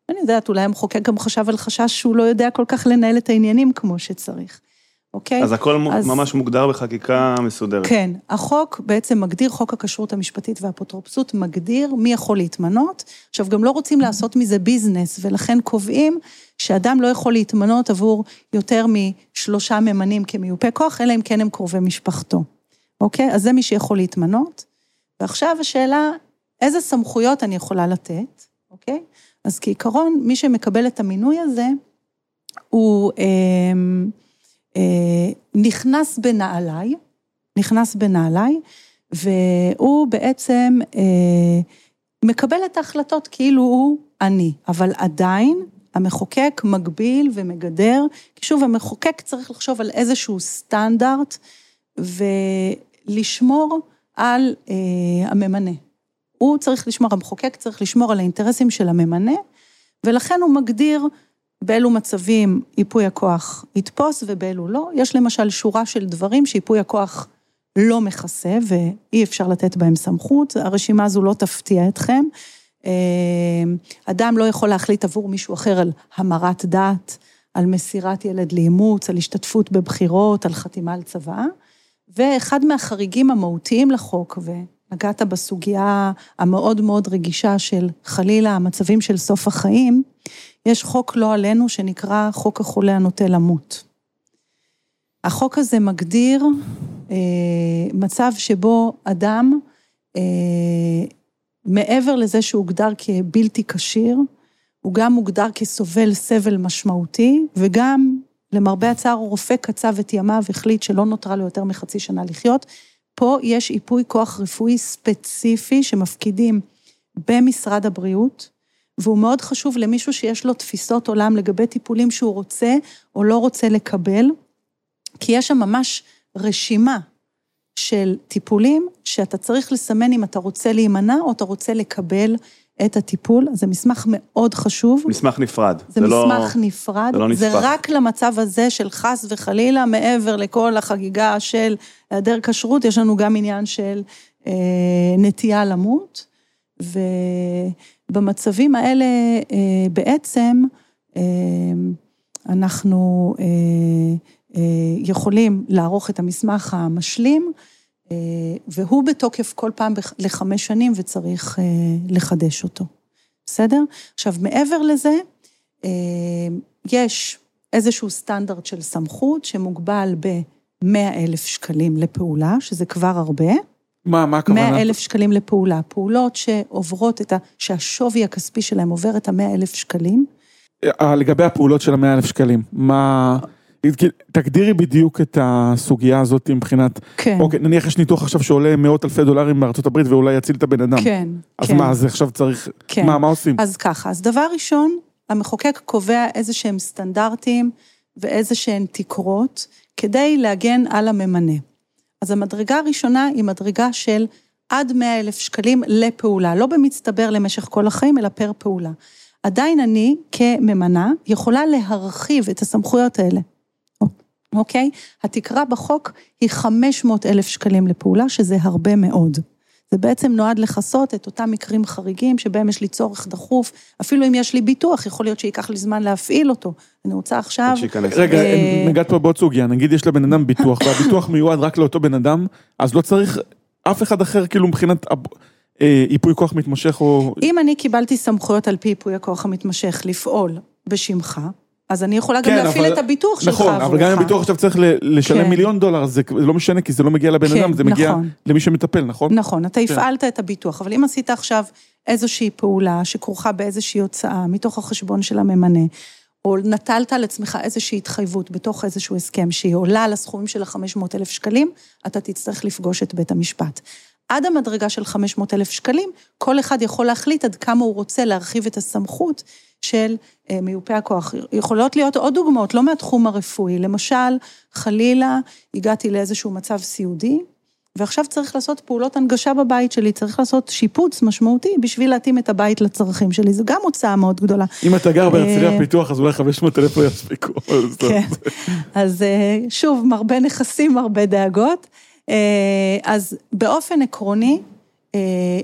Speaker 3: אני יודעת, אולי המחוקק גם חשב על חשש שהוא לא יודע כל כך לנהל את העניינים כמו שצריך, אוקיי?
Speaker 2: אז הכל
Speaker 3: אז-
Speaker 2: ממש מוגדר בחקיקה מסודרת.
Speaker 3: כן, החוק בעצם מגדיר, חוק הכשרות המשפטית והאפוטרופסות מגדיר מי יכול להתמנות. עכשיו, גם לא רוצים לעשות מזה ביזנס, ולכן קובעים שאדם לא יכול להתמנות עבור יותר משלושה ממנים כמיופה כוח, אלא אם כן הם קרובי משפחתו. אוקיי? אז זה מי שיכול להתמנות. ועכשיו השאלה, איזה סמכויות אני יכולה לתת, אוקיי? אז כעיקרון, מי שמקבל את המינוי הזה, הוא אה, אה, נכנס בנעליי, נכנס בנעליי, והוא בעצם אה, מקבל את ההחלטות כאילו הוא אני, אבל עדיין המחוקק מגביל ומגדר, כי שוב, המחוקק צריך לחשוב על איזשהו סטנדרט ולשמור על אה, הממנה. הוא צריך לשמור, המחוקק צריך לשמור על האינטרסים של הממנה, ולכן הוא מגדיר באילו מצבים ייפוי הכוח יתפוס ובאילו לא. יש למשל שורה של דברים שיפוי הכוח לא מכסה ואי אפשר לתת בהם סמכות, הרשימה הזו לא תפתיע אתכם. אה, אדם לא יכול להחליט עבור מישהו אחר על המרת דת, על מסירת ילד לאימוץ, על השתתפות בבחירות, על חתימה על צוואה. ואחד מהחריגים המהותיים לחוק, ונגעת בסוגיה המאוד מאוד רגישה של חלילה המצבים של סוף החיים, יש חוק לא עלינו שנקרא חוק החולה הנוטה למות. החוק הזה מגדיר אה, מצב שבו אדם, אה, מעבר לזה שהוא הוגדר כבלתי כשיר, הוא גם מוגדר כסובל סבל משמעותי, וגם, למרבה הצער, רופא קצב את ימיו, החליט שלא נותרה לו יותר מחצי שנה לחיות. פה יש ייפוי כוח רפואי ספציפי שמפקידים במשרד הבריאות, והוא מאוד חשוב למישהו שיש לו תפיסות עולם לגבי טיפולים שהוא רוצה או לא רוצה לקבל, כי יש שם ממש רשימה של טיפולים שאתה צריך לסמן אם אתה רוצה להימנע או אתה רוצה לקבל את הטיפול. זה מסמך מאוד חשוב.
Speaker 2: מסמך נפרד.
Speaker 3: זה, זה לא- מסמך לא, נפרד.
Speaker 2: זה לא
Speaker 3: נספח. זה רק למצב הזה של חס וחלילה, מעבר לכל החגיגה של היעדר כשרות, יש לנו גם עניין של אה, נטייה למות. ובמצבים האלה אה, בעצם אה, אנחנו אה, אה, יכולים לערוך את המסמך המשלים, והוא בתוקף כל פעם לחמש שנים וצריך אה, לחדש אותו. בסדר? עכשיו, מעבר לזה, יש איזשהו סטנדרט של סמכות שמוגבל ב-100 אלף שקלים לפעולה, שזה כבר הרבה.
Speaker 1: מה, מה הכוונה?
Speaker 3: 100 אלף שקלים לפעולה. פעולות שעוברות את ה... שהשווי הכספי שלהם עובר את ה-100 אלף שקלים.
Speaker 1: לגבי הפעולות של ה-100 אלף שקלים, מה... תגדירי בדיוק את הסוגיה הזאת מבחינת,
Speaker 3: כן.
Speaker 1: אוקיי, נניח יש ניתוח עכשיו שעולה מאות אלפי דולרים בארצות הברית ואולי יציל את הבן אדם.
Speaker 3: כן,
Speaker 1: אז
Speaker 3: כן.
Speaker 1: מה, אז עכשיו צריך,
Speaker 3: כן.
Speaker 1: מה, מה עושים?
Speaker 3: אז ככה, אז דבר ראשון, המחוקק קובע איזה שהם סטנדרטים ואיזה שהן תקרות כדי להגן על הממנה. אז המדרגה הראשונה היא מדרגה של עד 100 אלף שקלים לפעולה, לא במצטבר למשך כל החיים, אלא פר פעולה. עדיין אני, כממנה, יכולה להרחיב את הסמכויות האלה. אוקיי? התקרה בחוק היא 500 אלף שקלים לפעולה, שזה הרבה מאוד. זה בעצם נועד לכסות את אותם מקרים חריגים שבהם יש לי צורך דחוף, אפילו אם יש לי ביטוח, יכול להיות שייקח לי זמן להפעיל אותו. אני רוצה עכשיו...
Speaker 1: רגע, אה, נגעת פה בעוד סוגיה, נגיד יש לבן אדם ביטוח, והביטוח מיועד רק לאותו בן אדם, אז לא צריך אף אחד אחר, כאילו מבחינת אה, ייפוי כוח מתמשך או...
Speaker 3: אם אני קיבלתי סמכויות על פי ייפוי הכוח המתמשך לפעול בשמך, אז אני יכולה גם כן, להפעיל אבל, את הביטוח שלך
Speaker 1: נכון, אבל גם אם הביטוח עכשיו צריך לשלם כן. מיליון דולר, זה לא משנה, כי זה לא מגיע לבן כן, אדם, זה נכון. מגיע למי שמטפל, נכון?
Speaker 3: נכון, אתה כן. הפעלת את הביטוח, אבל אם עשית עכשיו איזושהי פעולה שכרוכה באיזושהי הוצאה מתוך החשבון של הממנה, או נטלת על עצמך איזושהי התחייבות בתוך איזשהו הסכם שהיא עולה על הסכומים של ה-500 אלף שקלים, אתה תצטרך לפגוש את בית המשפט. עד המדרגה של 500 אלף שקלים, כל אחד יכול להחליט עד כמה הוא רוצה להרחיב את הסמכות של אה, מיופי הכוח. יכולות להיות עוד דוגמאות, לא מהתחום הרפואי. למשל, חלילה, הגעתי לאיזשהו מצב סיעודי, ועכשיו צריך לעשות פעולות הנגשה בבית שלי, צריך לעשות שיפוץ משמעותי בשביל להתאים את הבית לצרכים שלי, זו גם הוצאה מאוד גדולה.
Speaker 1: אם אתה גר בהרצליה אה, פיתוח, אז אולי 500 אלף לא יספיקו.
Speaker 3: כן, אז אה, שוב, מרבה נכסים, מרבה דאגות. אז באופן עקרוני,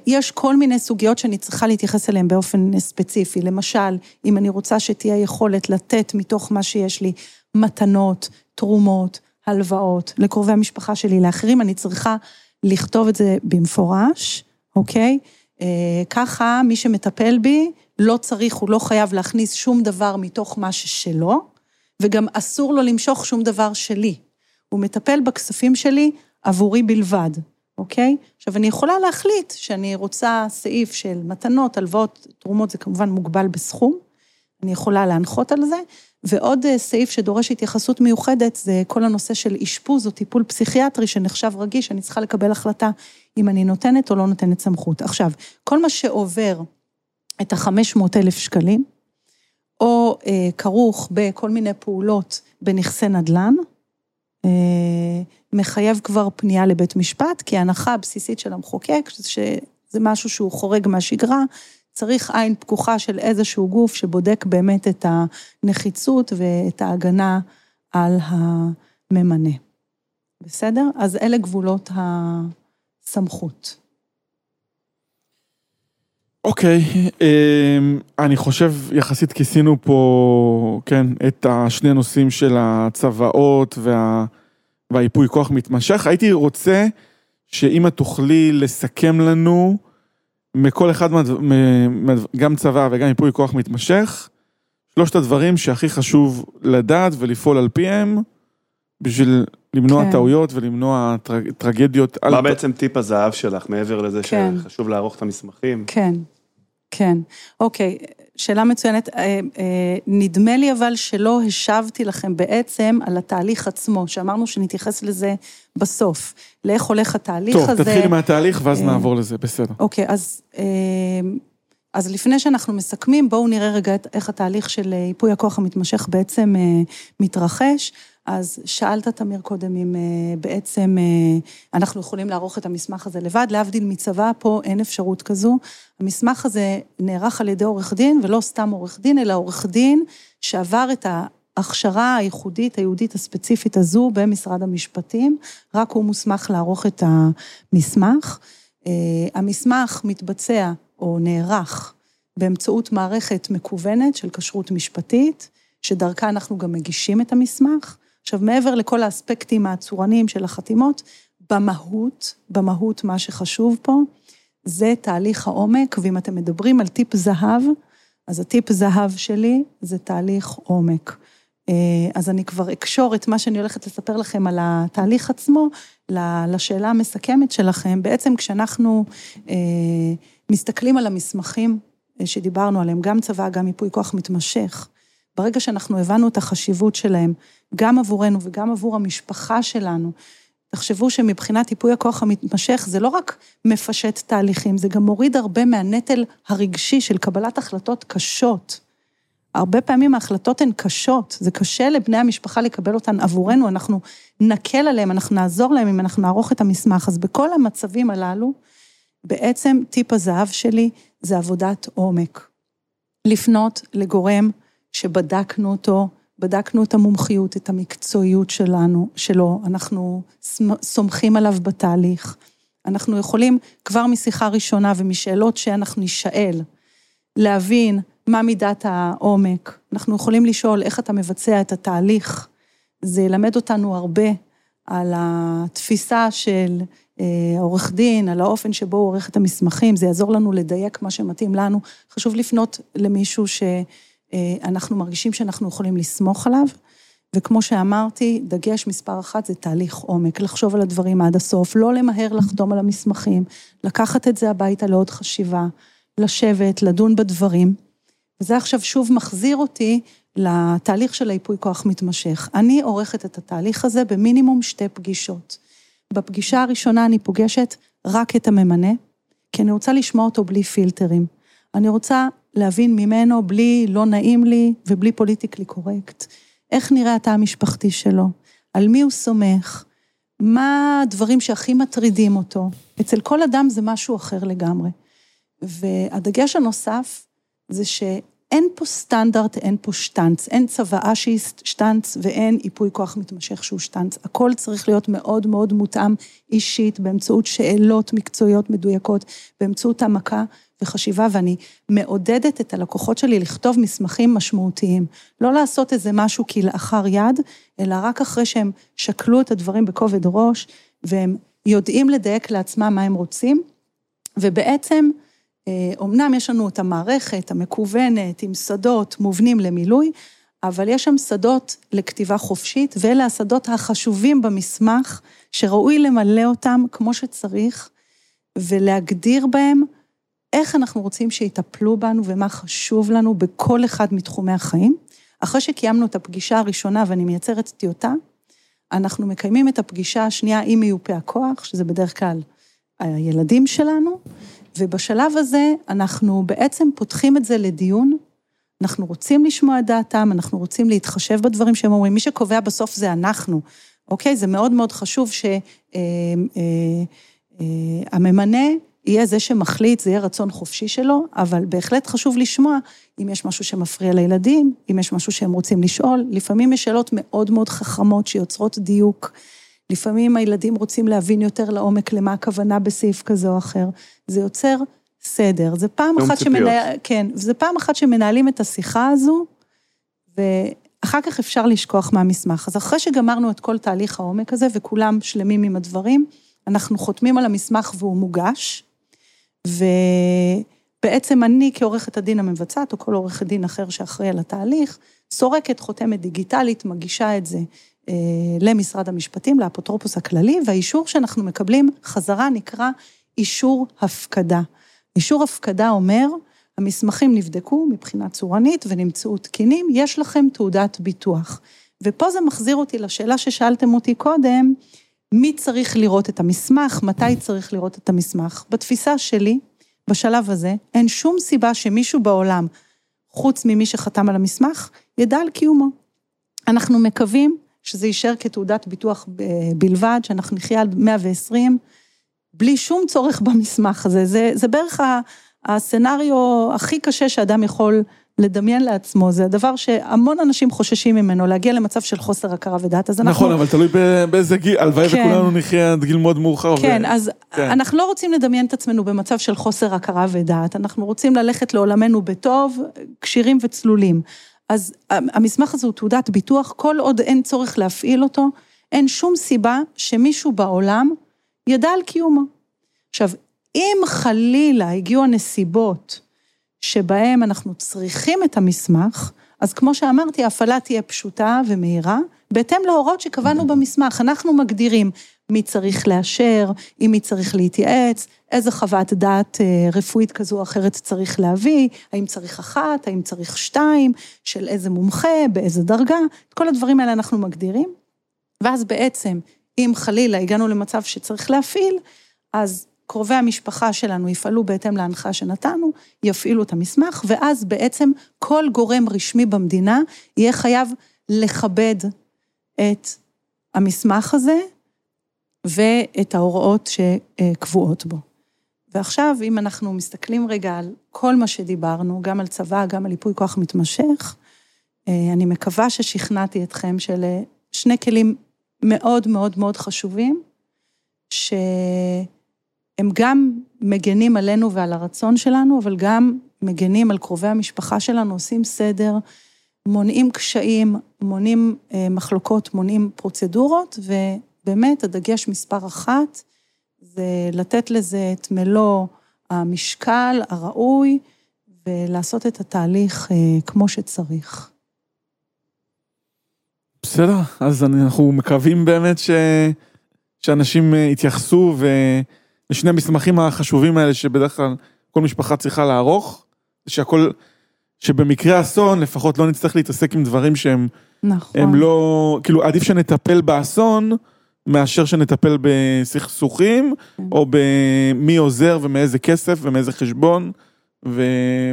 Speaker 3: יש כל מיני סוגיות שאני צריכה להתייחס אליהן באופן ספציפי. למשל, אם אני רוצה שתהיה יכולת לתת מתוך מה שיש לי מתנות, תרומות, הלוואות לקרובי המשפחה שלי, לאחרים, אני צריכה לכתוב את זה במפורש, אוקיי? אה, ככה מי שמטפל בי לא צריך, הוא לא חייב להכניס שום דבר מתוך מה ששלו, וגם אסור לו למשוך שום דבר שלי. הוא מטפל בכספים שלי עבורי בלבד. אוקיי? עכשיו, אני יכולה להחליט שאני רוצה סעיף של מתנות, הלוואות, תרומות, זה כמובן מוגבל בסכום, אני יכולה להנחות על זה, ועוד אה, סעיף שדורש התייחסות מיוחדת, זה כל הנושא של אשפוז או טיפול פסיכיאטרי שנחשב רגיש, אני צריכה לקבל החלטה אם אני נותנת או לא נותנת סמכות. עכשיו, כל מה שעובר את ה-500 אלף שקלים, או אה, כרוך בכל מיני פעולות בנכסי נדל"ן, אה, מחייב כבר פנייה לבית משפט, כי ההנחה הבסיסית של המחוקק, שזה משהו שהוא חורג מהשגרה, צריך עין פקוחה של איזשהו גוף שבודק באמת את הנחיצות ואת ההגנה על הממנה. בסדר? אז אלה גבולות הסמכות.
Speaker 1: אוקיי, אמ, אני חושב יחסית כיסינו פה, כן, את השני הנושאים של הצוואות וה... והייפוי כוח מתמשך. הייתי רוצה שאם את תוכלי לסכם לנו מכל אחד, מה, גם צבא וגם ייפוי כוח מתמשך, שלושת הדברים שהכי חשוב לדעת ולפעול על פיהם, בשביל למנוע כן. טעויות ולמנוע טרג, טרגדיות.
Speaker 2: מה על... בעצם טיפ הזהב שלך, מעבר לזה כן. שחשוב לערוך את המסמכים?
Speaker 3: כן, כן. אוקיי, שאלה מצוינת. אה, אה, נדמה לי אבל שלא השבתי לכם בעצם על התהליך עצמו, שאמרנו שנתייחס לזה בסוף. לאיך הולך התהליך
Speaker 1: טוב,
Speaker 3: הזה.
Speaker 1: טוב, תתחילי מהתהליך ואז אה, נעבור לזה, בסדר.
Speaker 3: אוקיי, אז... אז לפני שאנחנו מסכמים, בואו נראה רגע איך התהליך של ייפוי הכוח המתמשך בעצם מתרחש. אז שאלת, תמיר, קודם אם בעצם אנחנו יכולים לערוך את המסמך הזה לבד, להבדיל מצבא, פה אין אפשרות כזו. המסמך הזה נערך על ידי עורך דין, ולא סתם עורך דין, אלא עורך דין שעבר את ההכשרה הייחודית, היהודית הספציפית הזו במשרד המשפטים, רק הוא מוסמך לערוך את המסמך. המסמך מתבצע או נערך באמצעות מערכת מקוונת של כשרות משפטית, שדרכה אנחנו גם מגישים את המסמך. עכשיו, מעבר לכל האספקטים הצורניים של החתימות, במהות, במהות מה שחשוב פה, זה תהליך העומק, ואם אתם מדברים על טיפ זהב, אז הטיפ זהב שלי זה תהליך עומק. אה, אז אני כבר אקשור את מה שאני הולכת לספר לכם על התהליך עצמו, לשאלה המסכמת שלכם. בעצם כשאנחנו אה, מסתכלים על המסמכים אה, שדיברנו עליהם, גם צבא, גם ייפוי כוח מתמשך, ברגע שאנחנו הבנו את החשיבות שלהם, גם עבורנו וגם עבור המשפחה שלנו, תחשבו שמבחינת ייפוי הכוח המתמשך, זה לא רק מפשט תהליכים, זה גם מוריד הרבה מהנטל הרגשי של קבלת החלטות קשות. הרבה פעמים ההחלטות הן קשות, זה קשה לבני המשפחה לקבל אותן עבורנו, אנחנו נקל עליהם, אנחנו נעזור להם אם אנחנו נערוך את המסמך. אז בכל המצבים הללו, בעצם טיפ הזהב שלי זה עבודת עומק. לפנות לגורם שבדקנו אותו, בדקנו את המומחיות, את המקצועיות שלנו, שלו, אנחנו סומכים עליו בתהליך. אנחנו יכולים כבר משיחה ראשונה ומשאלות שאנחנו נישאל, להבין מה מידת העומק. אנחנו יכולים לשאול איך אתה מבצע את התהליך. זה ילמד אותנו הרבה על התפיסה של אה, עורך דין, על האופן שבו הוא עורך את המסמכים, זה יעזור לנו לדייק מה שמתאים לנו. חשוב לפנות למישהו ש... אה, אנחנו מרגישים שאנחנו יכולים לסמוך עליו, וכמו שאמרתי, דגש מספר אחת זה תהליך עומק, לחשוב על הדברים עד הסוף, לא למהר לחתום על המסמכים, לקחת את זה הביתה לעוד חשיבה, לשבת, לדון בדברים. וזה עכשיו שוב מחזיר אותי לתהליך של היפוי כוח מתמשך. אני עורכת את התהליך הזה במינימום שתי פגישות. בפגישה הראשונה אני פוגשת רק את הממנה, כי אני רוצה לשמוע אותו בלי פילטרים. אני רוצה להבין ממנו בלי לא נעים לי ובלי פוליטיקלי קורקט, איך נראה התא המשפחתי שלו, על מי הוא סומך, מה הדברים שהכי מטרידים אותו. אצל כל אדם זה משהו אחר לגמרי. והדגש הנוסף זה שאין פה סטנדרט, אין פה שטנץ, אין צוואה שהיא שטנץ ואין איפוי כוח מתמשך שהוא שטנץ. הכל צריך להיות מאוד מאוד מותאם אישית, באמצעות שאלות מקצועיות מדויקות, באמצעות העמקה וחשיבה, ואני מעודדת את הלקוחות שלי לכתוב מסמכים משמעותיים. לא לעשות איזה משהו כלאחר יד, אלא רק אחרי שהם שקלו את הדברים בכובד ראש, והם יודעים לדייק לעצמם מה הם רוצים, ובעצם, אומנם אה, יש לנו את המערכת המקוונת עם שדות מובנים למילוי, אבל יש שם שדות לכתיבה חופשית, ואלה השדות החשובים במסמך, שראוי למלא אותם כמו שצריך, ולהגדיר בהם איך אנחנו רוצים שיטפלו בנו ומה חשוב לנו בכל אחד מתחומי החיים. אחרי שקיימנו את הפגישה הראשונה ואני מייצרת טיוטה, אנחנו מקיימים את הפגישה השנייה עם מיופה הכוח, שזה בדרך כלל הילדים שלנו, ובשלב הזה אנחנו בעצם פותחים את זה לדיון, אנחנו רוצים לשמוע את דעתם, אנחנו רוצים להתחשב בדברים שהם אומרים, מי שקובע בסוף זה אנחנו, אוקיי? זה מאוד מאוד חשוב שהממנה אה, אה, יהיה זה שמחליט, זה יהיה רצון חופשי שלו, אבל בהחלט חשוב לשמוע אם יש משהו שמפריע לילדים, אם יש משהו שהם רוצים לשאול. לפעמים יש שאלות מאוד מאוד חכמות שיוצרות דיוק. לפעמים הילדים רוצים להבין יותר לעומק למה הכוונה בסעיף כזה או אחר. זה יוצר סדר. זה פעם אחת שמנהל... כן, זה פעם אחת שמנהלים את השיחה הזו, ואחר כך אפשר לשכוח מהמסמך. אז אחרי שגמרנו את כל תהליך העומק הזה, וכולם שלמים עם הדברים, אנחנו חותמים על המסמך והוא מוגש, ובעצם אני כעורכת הדין המבצעת, או כל עורכת דין אחר שאחראי על התהליך, סורקת חותמת דיגיטלית, מגישה את זה אה, למשרד המשפטים, לאפוטרופוס הכללי, והאישור שאנחנו מקבלים חזרה נקרא אישור הפקדה. אישור הפקדה אומר, המסמכים נבדקו מבחינה צורנית ונמצאו תקינים, יש לכם תעודת ביטוח. ופה זה מחזיר אותי לשאלה ששאלתם אותי קודם, מי צריך לראות את המסמך, מתי צריך לראות את המסמך. בתפיסה שלי, בשלב הזה, אין שום סיבה שמישהו בעולם, חוץ ממי שחתם על המסמך, ידע על קיומו. אנחנו מקווים שזה יישאר כתעודת ביטוח אה, בלבד, שאנחנו נחיה על 120, בלי שום צורך במסמך הזה. זה, זה בערך הסצנריו הכי קשה שאדם יכול לדמיין לעצמו, זה הדבר שהמון אנשים חוששים ממנו, להגיע למצב של חוסר הכרה ודעת, אז אנחנו...
Speaker 1: נכון, אבל תלוי באיזה גיל, הלוואי כן. וכולנו נחיה עד גיל מאוד מאוחר.
Speaker 3: כן, ו... אז כן. אנחנו לא רוצים לדמיין את עצמנו במצב של חוסר הכרה ודעת, אנחנו רוצים ללכת לעולמנו בטוב, כשירים וצלולים. אז המסמך הזה הוא תעודת ביטוח, כל עוד אין צורך להפעיל אותו, אין שום סיבה שמישהו בעולם ידע על קיומו. עכשיו, אם חלילה הגיעו הנסיבות שבהם אנחנו צריכים את המסמך, אז כמו שאמרתי, ההפעלה תהיה פשוטה ומהירה, בהתאם להוראות שקבענו במסמך. אנחנו מגדירים מי צריך לאשר, עם מי צריך להתייעץ, איזה חוות דעת אה, רפואית כזו או אחרת צריך להביא, האם צריך אחת, האם צריך שתיים, של איזה מומחה, באיזה דרגה, את כל הדברים האלה אנחנו מגדירים. ואז בעצם, אם חלילה הגענו למצב שצריך להפעיל, אז קרובי המשפחה שלנו יפעלו בהתאם להנחה שנתנו, יפעילו את המסמך, ואז בעצם כל גורם רשמי במדינה יהיה חייב לכבד את המסמך הזה ואת ההוראות שקבועות בו. ועכשיו, אם אנחנו מסתכלים רגע על כל מה שדיברנו, גם על צבא, גם על ייפוי כוח מתמשך, אה, אני מקווה ששכנעתי אתכם שאלה שני כלים מאוד מאוד מאוד חשובים, ש... הם גם מגנים עלינו ועל הרצון שלנו, אבל גם מגנים על קרובי המשפחה שלנו, עושים סדר, מונעים קשיים, מונעים אה, מחלוקות, מונעים פרוצדורות, ובאמת הדגש מספר אחת זה לתת לזה את מלוא המשקל הראוי, ולעשות את התהליך אה, כמו שצריך.
Speaker 1: בסדר, אז אנחנו מקווים באמת ש... שאנשים אה, יתייחסו ו... לשני המסמכים החשובים האלה שבדרך כלל כל משפחה צריכה לערוך, שהכל, שבמקרה אסון לפחות לא נצטרך להתעסק עם דברים שהם, נכון, הם לא, כאילו עדיף שנטפל באסון מאשר שנטפל בסכסוכים. או במי עוזר ומאיזה כסף ומאיזה חשבון. ו...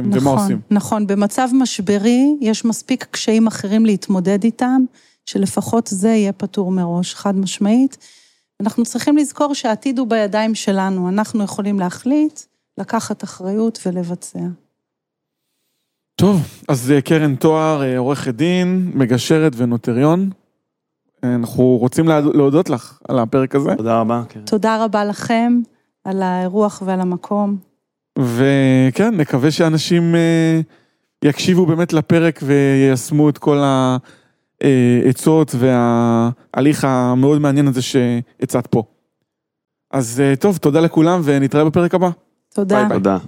Speaker 1: נכון, ומה עושים.
Speaker 3: נכון, במצב משברי יש מספיק קשיים אחרים להתמודד איתם, שלפחות זה יהיה פתור מראש, חד משמעית. אנחנו צריכים לזכור שהעתיד הוא בידיים שלנו, אנחנו יכולים להחליט, לקחת אחריות ולבצע.
Speaker 1: טוב, אז אה, קרן תואר, אה, עורכת דין, מגשרת ונוטריון. אה, אנחנו רוצים להודות לך על הפרק הזה.
Speaker 2: תודה רבה. קרן.
Speaker 3: תודה רבה לכם על האירוח ועל המקום.
Speaker 1: וכן, נקווה שאנשים יקשיבו באמת לפרק ויישמו את כל ה... העצות וההליך המאוד מעניין הזה שהצעת פה. אז טוב, תודה לכולם ונתראה בפרק הבא.
Speaker 3: תודה. ביי ביי.
Speaker 2: תודה.